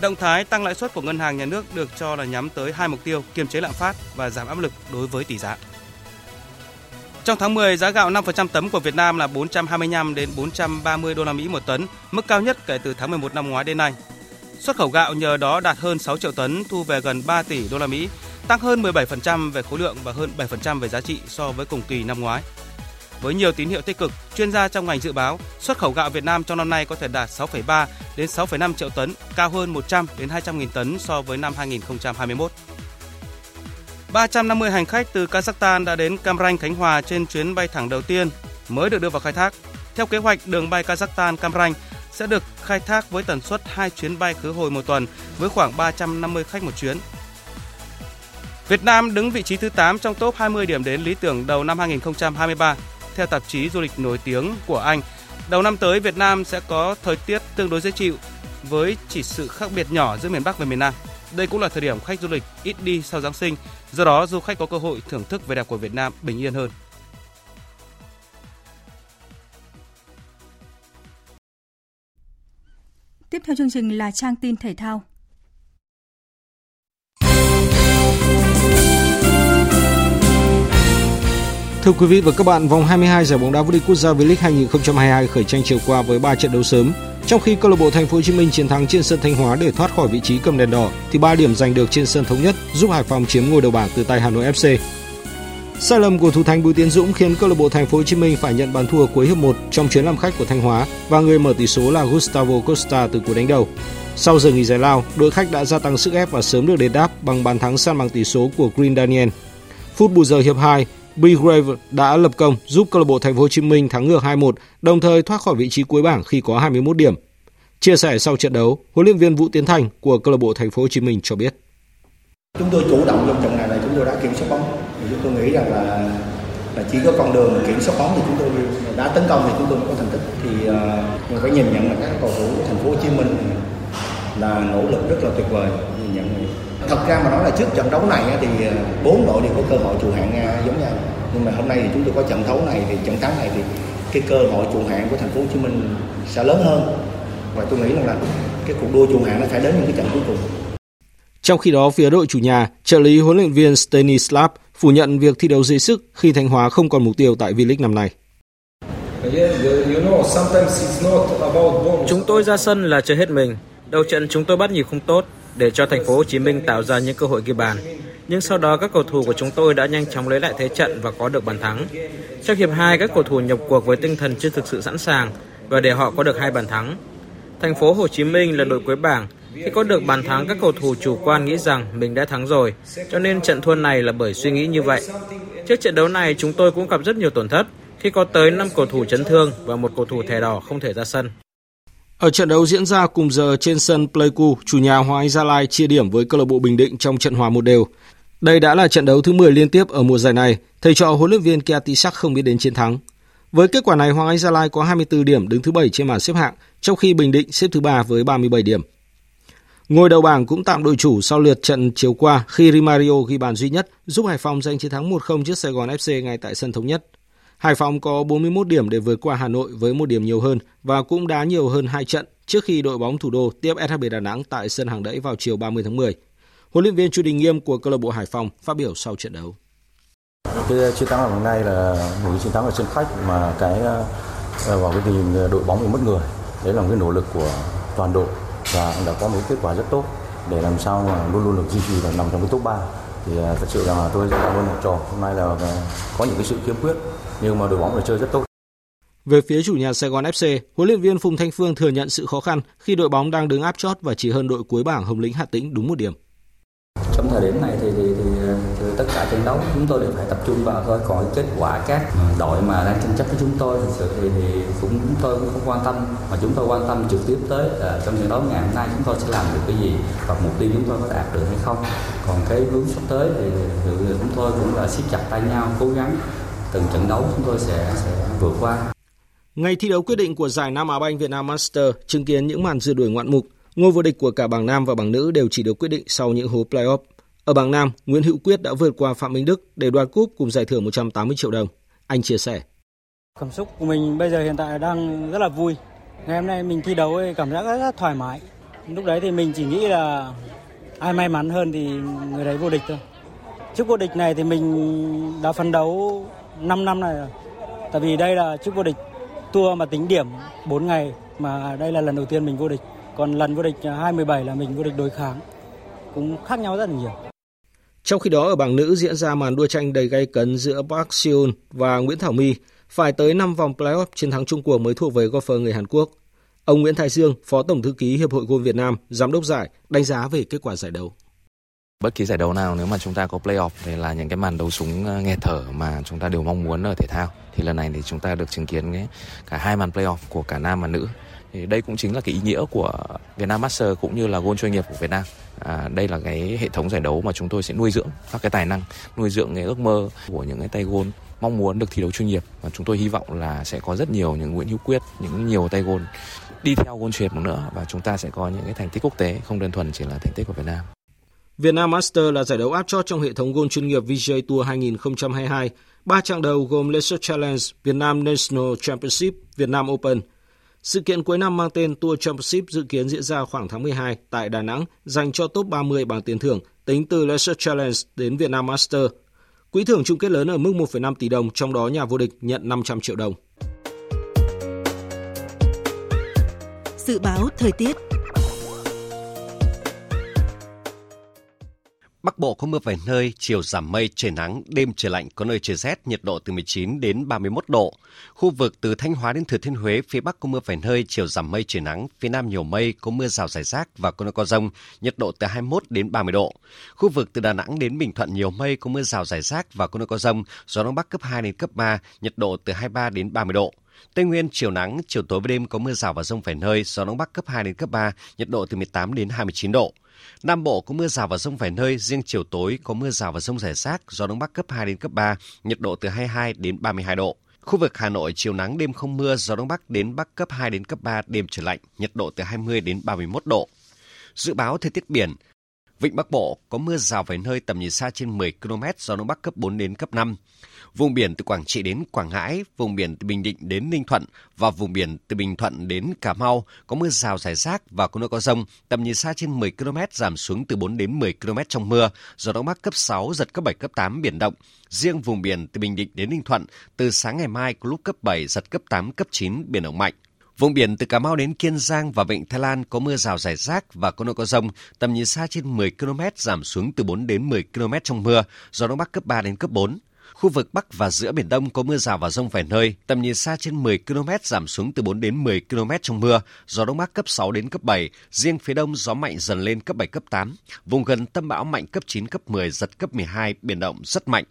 Động thái tăng lãi suất của Ngân hàng Nhà nước được cho là nhắm tới hai mục tiêu kiềm chế lạm phát và giảm áp lực đối với tỷ giá. Trong tháng 10, giá gạo 5% tấm của Việt Nam là 425 đến 430 đô la Mỹ một tấn, mức cao nhất kể từ tháng 11 năm ngoái đến nay. Xuất khẩu gạo nhờ đó đạt hơn 6 triệu tấn, thu về gần 3 tỷ đô la Mỹ, tăng hơn 17% về khối lượng và hơn 7% về giá trị so với cùng kỳ năm ngoái. Với nhiều tín hiệu tích cực, chuyên gia trong ngành dự báo xuất khẩu gạo Việt Nam trong năm nay có thể đạt 6,3 đến 6,5 triệu tấn, cao hơn 100 đến 200 nghìn tấn so với năm 2021. 350 hành khách từ Kazakhstan đã đến Cam Ranh, Khánh Hòa trên chuyến bay thẳng đầu tiên mới được đưa vào khai thác. Theo kế hoạch, đường bay Kazakhstan Cam Ranh sẽ được khai thác với tần suất 2 chuyến bay khứ hồi một tuần với khoảng 350 khách một chuyến. Việt Nam đứng vị trí thứ 8 trong top 20 điểm đến lý tưởng đầu năm 2023. Theo tạp chí du lịch nổi tiếng của Anh, đầu năm tới Việt Nam sẽ có thời tiết tương đối dễ chịu với chỉ sự khác biệt nhỏ giữa miền Bắc và miền Nam. Đây cũng là thời điểm khách du lịch ít đi sau Giáng sinh, do đó du khách có cơ hội thưởng thức vẻ đẹp của Việt Nam bình yên hơn. Tiếp theo chương trình là trang tin thể thao. Thưa quý vị và các bạn, vòng 22 giải bóng đá vô địch quốc gia V-League 2022 khởi tranh chiều qua với 3 trận đấu sớm. Trong khi câu lạc bộ Thành phố Hồ Chí Minh chiến thắng trên sân Thanh Hóa để thoát khỏi vị trí cầm đèn đỏ, thì 3 điểm giành được trên sân thống nhất giúp Hải Phòng chiếm ngôi đầu bảng từ tay Hà Nội FC. Sai lầm của thủ thành Bùi Tiến Dũng khiến câu lạc bộ Thành phố Hồ Chí Minh phải nhận bàn thua cuối hiệp 1 trong chuyến làm khách của Thanh Hóa và người mở tỷ số là Gustavo Costa từ cú đánh đầu. Sau giờ nghỉ giải lao, đội khách đã gia tăng sức ép và sớm được đền đáp bằng bàn thắng san bằng tỷ số của Green Daniel. Phút bù giờ hiệp 2, Brave đã lập công giúp câu lạc bộ Thành phố Hồ Chí Minh thắng ngược 2-1, đồng thời thoát khỏi vị trí cuối bảng khi có 21 điểm. Chia sẻ sau trận đấu, huấn luyện viên Vũ Tiến Thành của câu lạc bộ Thành phố Hồ Chí Minh cho biết: Chúng tôi chủ động trong trận này là chúng tôi đã kiểm soát bóng. Chúng tôi nghĩ rằng là là chỉ có con đường kiểm soát bóng thì chúng tôi đã tấn công thì chúng tôi mới có thành tích. Thì uh, mình phải nhìn nhận là các cầu thủ của Thành phố Hồ Chí Minh là nỗ lực rất là tuyệt vời. Nhìn nhận. Thật ra mà nói là trước trận đấu này thì bốn đội đều có cơ hội trụ hạng giống nhau. Nhưng mà hôm nay thì chúng tôi có trận đấu này thì trận thắng này thì cái cơ hội trụ hạng của Thành phố Hồ Chí Minh sẽ lớn hơn và tôi nghĩ rằng là cái cuộc đua trụ hạng nó phải đến những cái trận cuối cùng. Trong khi đó, phía đội chủ nhà, trợ lý huấn luyện viên Stanislav phủ nhận việc thi đấu dây sức khi Thanh Hóa không còn mục tiêu tại V-League năm nay. Chúng tôi ra sân là chơi hết mình. Đầu trận chúng tôi bắt nhịp không tốt để cho thành phố Hồ Chí Minh tạo ra những cơ hội ghi bàn. Nhưng sau đó các cầu thủ của chúng tôi đã nhanh chóng lấy lại thế trận và có được bàn thắng. Trong hiệp 2, các cầu thủ nhập cuộc với tinh thần chưa thực sự sẵn sàng và để họ có được hai bàn thắng. Thành phố Hồ Chí Minh là đội cuối bảng. Khi có được bàn thắng, các cầu thủ chủ quan nghĩ rằng mình đã thắng rồi, cho nên trận thua này là bởi suy nghĩ như vậy. Trước trận đấu này, chúng tôi cũng gặp rất nhiều tổn thất khi có tới 5 cầu thủ chấn thương và một cầu thủ thẻ đỏ không thể ra sân. Ở trận đấu diễn ra cùng giờ trên sân Pleiku, chủ nhà Hoàng Anh Gia Lai chia điểm với câu lạc bộ Bình Định trong trận hòa một đều. Đây đã là trận đấu thứ 10 liên tiếp ở mùa giải này, thầy trò huấn luyện viên Kia Sắc không biết đến chiến thắng. Với kết quả này, Hoàng Anh Gia Lai có 24 điểm đứng thứ 7 trên bảng xếp hạng, trong khi Bình Định xếp thứ 3 với 37 điểm. Ngôi đầu bảng cũng tạm đội chủ sau lượt trận chiều qua khi Rimario ghi bàn duy nhất giúp Hải Phòng giành chiến thắng 1-0 trước Sài Gòn FC ngay tại sân thống nhất. Hải Phòng có 41 điểm để vượt qua Hà Nội với một điểm nhiều hơn và cũng đá nhiều hơn hai trận trước khi đội bóng thủ đô tiếp SHB Đà Nẵng tại sân hàng đẫy vào chiều 30 tháng 10. Huấn luyện viên Chu Đình Nghiêm của câu lạc bộ Hải Phòng phát biểu sau trận đấu. Cái uh, chiến thắng hôm nay là một cái chiến thắng ở sân khách mà cái uh, ờ, vào cái tình uh, đội bóng bị mất người. Đấy là một cái nỗ lực của toàn đội và đã có một kết quả rất tốt để làm sao mà luôn luôn được duy trì và nằm trong cái top 3 thì thật sự là tôi rất cảm ơn học trò hôm nay là có những cái sự kiên quyết nhưng mà đội bóng đã chơi rất tốt. Về phía chủ nhà Sài Gòn FC, huấn luyện viên Phùng Thanh Phương thừa nhận sự khó khăn khi đội bóng đang đứng áp chót và chỉ hơn đội cuối bảng Hồng Lĩnh Hà Tĩnh đúng một điểm. Trong thời điểm này thì, thì, thì, thì tất cả trận đấu chúng tôi đều phải tập trung vào thôi. Còn kết quả các đội mà đang tranh chấp với chúng tôi thực sự thì, thì cũng chúng tôi cũng không quan tâm mà chúng tôi quan tâm trực tiếp tới là trong trận đấu ngày hôm nay chúng tôi sẽ làm được cái gì và mục tiêu chúng tôi có đạt được hay không. Còn cái hướng sắp tới thì, thì, thì chúng tôi cũng là siết chặt tay nhau cố gắng từng trận đấu chúng tôi sẽ sẽ vượt qua. Ngày thi đấu quyết định của giải Nam Á Banh Việt Nam Master chứng kiến những màn rượt đuổi ngoạn mục. Ngôi vô địch của cả bảng nam và bảng nữ đều chỉ được quyết định sau những hố playoff. Ở bảng nam, Nguyễn Hữu Quyết đã vượt qua Phạm Minh Đức để đoạt cúp cùng giải thưởng 180 triệu đồng. Anh chia sẻ. Cảm xúc của mình bây giờ hiện tại đang rất là vui. Ngày hôm nay mình thi đấu ấy, cảm giác rất, rất thoải mái. Lúc đấy thì mình chỉ nghĩ là ai may mắn hơn thì người đấy vô địch thôi. Chức vô địch này thì mình đã phấn đấu 5 năm này rồi. Tại vì đây là chức vô địch tour mà tính điểm 4 ngày mà đây là lần đầu tiên mình vô địch. Còn lần vô địch 2017 là mình vô địch đối kháng. Cũng khác nhau rất là nhiều. Trong khi đó ở bảng nữ diễn ra màn đua tranh đầy gay cấn giữa Park Seon và Nguyễn Thảo My, phải tới 5 vòng playoff chiến thắng chung cuộc mới thuộc về golfer người Hàn Quốc. Ông Nguyễn Thái Dương, Phó Tổng thư ký Hiệp hội Golf Việt Nam, giám đốc giải, đánh giá về kết quả giải đấu. Bất kỳ giải đấu nào nếu mà chúng ta có playoff thì là những cái màn đấu súng ờ, nghe thở mà chúng ta đều mong muốn ở thể thao. Thì lần này thì chúng ta được chứng kiến cái, cả hai màn playoff của cả nam và nữ. Thì đây cũng chính là cái ý nghĩa của Việt Nam Master cũng như là gôn chuyên nghiệp của Việt Nam. À, đây là cái hệ thống giải đấu mà chúng tôi sẽ nuôi dưỡng các cái tài năng, nuôi dưỡng cái ước mơ của những cái tay gôn mong muốn được thi đấu chuyên nghiệp và chúng tôi hy vọng là sẽ có rất nhiều những Nguyễn Hữu Quyết, những nhiều tay gôn đi theo gôn chuyên một nữa và chúng ta sẽ có những cái thành tích quốc tế không đơn thuần chỉ là thành tích của Việt Nam. Việt Nam Master là giải đấu áp chót trong hệ thống golf chuyên nghiệp VJ Tour 2022. Ba chặng đầu gồm Leisure Challenge, Việt Nam National Championship, Việt Nam Open. Sự kiện cuối năm mang tên Tour Championship dự kiến diễn ra khoảng tháng 12 tại Đà Nẵng, dành cho top 30 bằng tiền thưởng tính từ Leisure Challenge đến Việt Nam Master. Quỹ thưởng chung kết lớn ở mức 1,5 tỷ đồng, trong đó nhà vô địch nhận 500 triệu đồng. Dự báo thời tiết Bắc Bộ có mưa vài nơi, chiều giảm mây, trời nắng, đêm trời lạnh, có nơi trời rét, nhiệt độ từ 19 đến 31 độ. Khu vực từ Thanh Hóa đến Thừa Thiên Huế, phía Bắc có mưa vài nơi, chiều giảm mây, trời nắng, phía Nam nhiều mây, có mưa rào rải rác và có nơi có rông, nhiệt độ từ 21 đến 30 độ. Khu vực từ Đà Nẵng đến Bình Thuận nhiều mây, có mưa rào rải rác và có nơi có rông, gió Đông Bắc cấp 2 đến cấp 3, nhiệt độ từ 23 đến 30 độ. Tây Nguyên chiều nắng, chiều tối và đêm có mưa rào và rông vài nơi, gió Đông Bắc cấp 2 đến cấp 3, nhiệt độ từ 18 đến 29 độ. Nam Bộ có mưa rào và rông vài nơi, riêng chiều tối có mưa rào và rông rải rác, gió đông bắc cấp 2 đến cấp 3, nhiệt độ từ 22 đến 32 độ. Khu vực Hà Nội chiều nắng đêm không mưa, gió đông bắc đến bắc cấp 2 đến cấp 3, đêm trời lạnh, nhiệt độ từ 20 đến 31 độ. Dự báo thời tiết biển, Vịnh Bắc Bộ có mưa rào vài nơi tầm nhìn xa trên 10 km, gió đông bắc cấp 4 đến cấp 5. Vùng biển từ Quảng Trị đến Quảng Ngãi, vùng biển từ Bình Định đến Ninh Thuận và vùng biển từ Bình Thuận đến Cà Mau có mưa rào rải rác và có nơi có rông, tầm nhìn xa trên 10 km giảm xuống từ 4 đến 10 km trong mưa, gió đông bắc cấp 6 giật cấp 7 cấp 8 biển động. Riêng vùng biển từ Bình Định đến Ninh Thuận từ sáng ngày mai có lúc cấp 7 giật cấp 8 cấp 9 biển động mạnh. Vùng biển từ Cà Mau đến Kiên Giang và Vịnh Thái Lan có mưa rào rải rác và có nơi có rông, tầm nhìn xa trên 10 km giảm xuống từ 4 đến 10 km trong mưa, gió đông bắc cấp 3 đến cấp 4. Khu vực Bắc và giữa Biển Đông có mưa rào và rông vài nơi, tầm nhìn xa trên 10 km giảm xuống từ 4 đến 10 km trong mưa, gió Đông Bắc cấp 6 đến cấp 7, riêng phía Đông gió mạnh dần lên cấp 7, cấp 8. Vùng gần tâm bão mạnh cấp 9, cấp 10, giật cấp 12, biển động rất mạnh.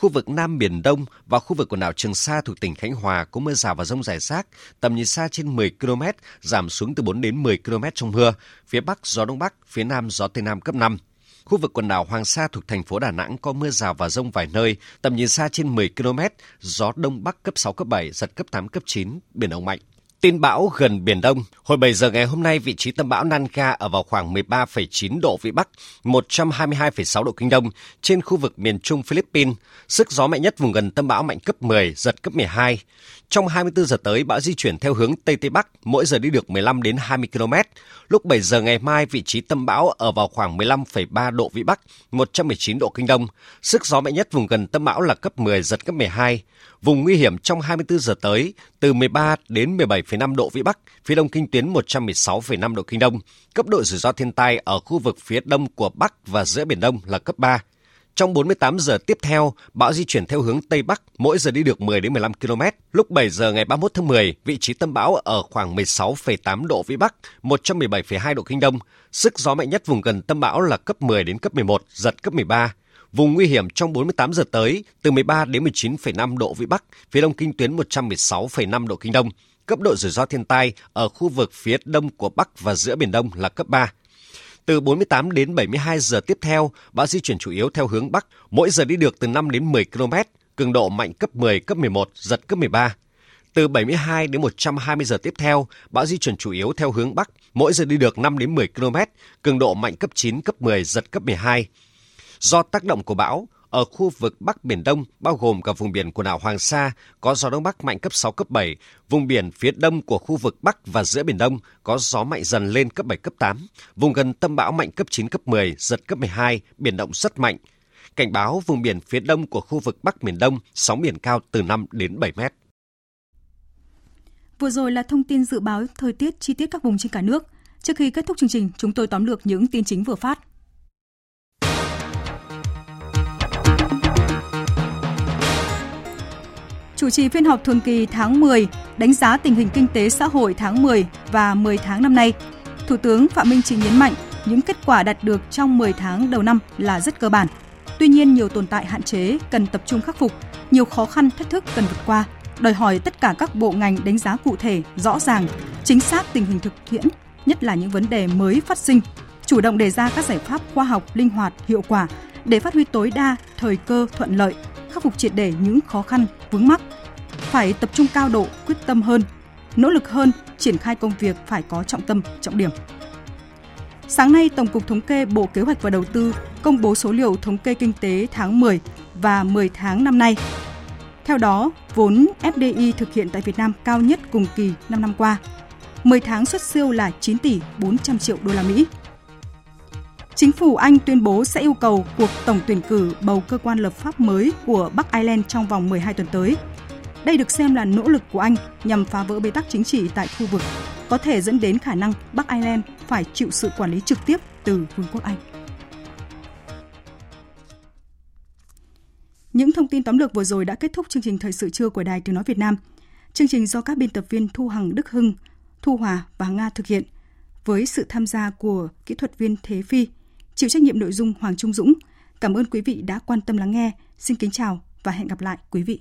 Khu vực Nam Biển Đông và khu vực quần đảo Trường Sa thuộc tỉnh Khánh Hòa có mưa rào và rông rải rác, tầm nhìn xa trên 10 km, giảm xuống từ 4 đến 10 km trong mưa. Phía Bắc gió Đông Bắc, phía Nam gió Tây Nam cấp 5. Khu vực quần đảo Hoàng Sa thuộc thành phố Đà Nẵng có mưa rào và rông vài nơi, tầm nhìn xa trên 10 km, gió Đông Bắc cấp 6, cấp 7, giật cấp 8, cấp 9, biển động mạnh. Tin bão gần Biển Đông. Hồi 7 giờ ngày hôm nay, vị trí tâm bão Nanka ở vào khoảng 13,9 độ Vĩ Bắc, 122,6 độ Kinh Đông, trên khu vực miền Trung Philippines. Sức gió mạnh nhất vùng gần tâm bão mạnh cấp 10, giật cấp 12. Trong 24 giờ tới, bão di chuyển theo hướng Tây Tây Bắc, mỗi giờ đi được 15 đến 20 km. Lúc 7 giờ ngày mai, vị trí tâm bão ở vào khoảng 15,3 độ Vĩ Bắc, 119 độ Kinh Đông. Sức gió mạnh nhất vùng gần tâm bão là cấp 10, giật cấp 12. Vùng nguy hiểm trong 24 giờ tới, từ 13 đến 17,5 độ Vĩ Bắc, phía đông kinh tuyến 116,5 độ Kinh Đông. Cấp độ rủi ro thiên tai ở khu vực phía đông của Bắc và giữa Biển Đông là cấp 3. Trong 48 giờ tiếp theo, bão di chuyển theo hướng Tây Bắc, mỗi giờ đi được 10 đến 15 km. Lúc 7 giờ ngày 31 tháng 10, vị trí tâm bão ở khoảng 16,8 độ Vĩ Bắc, 117,2 độ Kinh Đông. Sức gió mạnh nhất vùng gần tâm bão là cấp 10 đến cấp 11, giật cấp 13. Vùng nguy hiểm trong 48 giờ tới, từ 13 đến 19,5 độ Vĩ Bắc, phía đông kinh tuyến 116,5 độ Kinh Đông. Cấp độ rủi ro thiên tai ở khu vực phía đông của Bắc và giữa Biển Đông là cấp 3. Từ 48 đến 72 giờ tiếp theo, bão di chuyển chủ yếu theo hướng Bắc, mỗi giờ đi được từ 5 đến 10 km, cường độ mạnh cấp 10, cấp 11, giật cấp 13. Từ 72 đến 120 giờ tiếp theo, bão di chuyển chủ yếu theo hướng Bắc, mỗi giờ đi được 5 đến 10 km, cường độ mạnh cấp 9, cấp 10, giật cấp 12. Do tác động của bão, ở khu vực Bắc Biển Đông, bao gồm cả vùng biển quần đảo Hoàng Sa, có gió Đông Bắc mạnh cấp 6, cấp 7. Vùng biển phía đông của khu vực Bắc và giữa Biển Đông có gió mạnh dần lên cấp 7, cấp 8. Vùng gần tâm bão mạnh cấp 9, cấp 10, giật cấp 12, biển động rất mạnh. Cảnh báo vùng biển phía đông của khu vực Bắc Biển Đông, sóng biển cao từ 5 đến 7 mét. Vừa rồi là thông tin dự báo thời tiết chi tiết các vùng trên cả nước. Trước khi kết thúc chương trình, chúng tôi tóm lược những tin chính vừa phát. Chủ trì phiên họp thường kỳ tháng 10, đánh giá tình hình kinh tế xã hội tháng 10 và 10 tháng năm nay. Thủ tướng Phạm Minh Chính nhấn mạnh những kết quả đạt được trong 10 tháng đầu năm là rất cơ bản. Tuy nhiên nhiều tồn tại hạn chế cần tập trung khắc phục, nhiều khó khăn thách thức cần vượt qua, đòi hỏi tất cả các bộ ngành đánh giá cụ thể, rõ ràng, chính xác tình hình thực tiễn, nhất là những vấn đề mới phát sinh, chủ động đề ra các giải pháp khoa học, linh hoạt, hiệu quả để phát huy tối đa thời cơ thuận lợi, khắc phục triệt để những khó khăn, vướng mắc. Phải tập trung cao độ, quyết tâm hơn, nỗ lực hơn, triển khai công việc phải có trọng tâm, trọng điểm. Sáng nay, Tổng cục Thống kê Bộ Kế hoạch và Đầu tư công bố số liệu thống kê kinh tế tháng 10 và 10 tháng năm nay. Theo đó, vốn FDI thực hiện tại Việt Nam cao nhất cùng kỳ 5 năm qua. 10 tháng xuất siêu là 9 tỷ 400 triệu đô la Mỹ. Chính phủ Anh tuyên bố sẽ yêu cầu cuộc tổng tuyển cử bầu cơ quan lập pháp mới của Bắc Ireland trong vòng 12 tuần tới. Đây được xem là nỗ lực của Anh nhằm phá vỡ bế tắc chính trị tại khu vực, có thể dẫn đến khả năng Bắc Ireland phải chịu sự quản lý trực tiếp từ Vương quốc Anh. Những thông tin tóm lược vừa rồi đã kết thúc chương trình thời sự trưa của Đài Tiếng nói Việt Nam. Chương trình do các biên tập viên Thu Hằng Đức Hưng, Thu Hòa và Nga thực hiện với sự tham gia của kỹ thuật viên Thế Phi, chịu trách nhiệm nội dung Hoàng Trung Dũng. Cảm ơn quý vị đã quan tâm lắng nghe. Xin kính chào và hẹn gặp lại quý vị.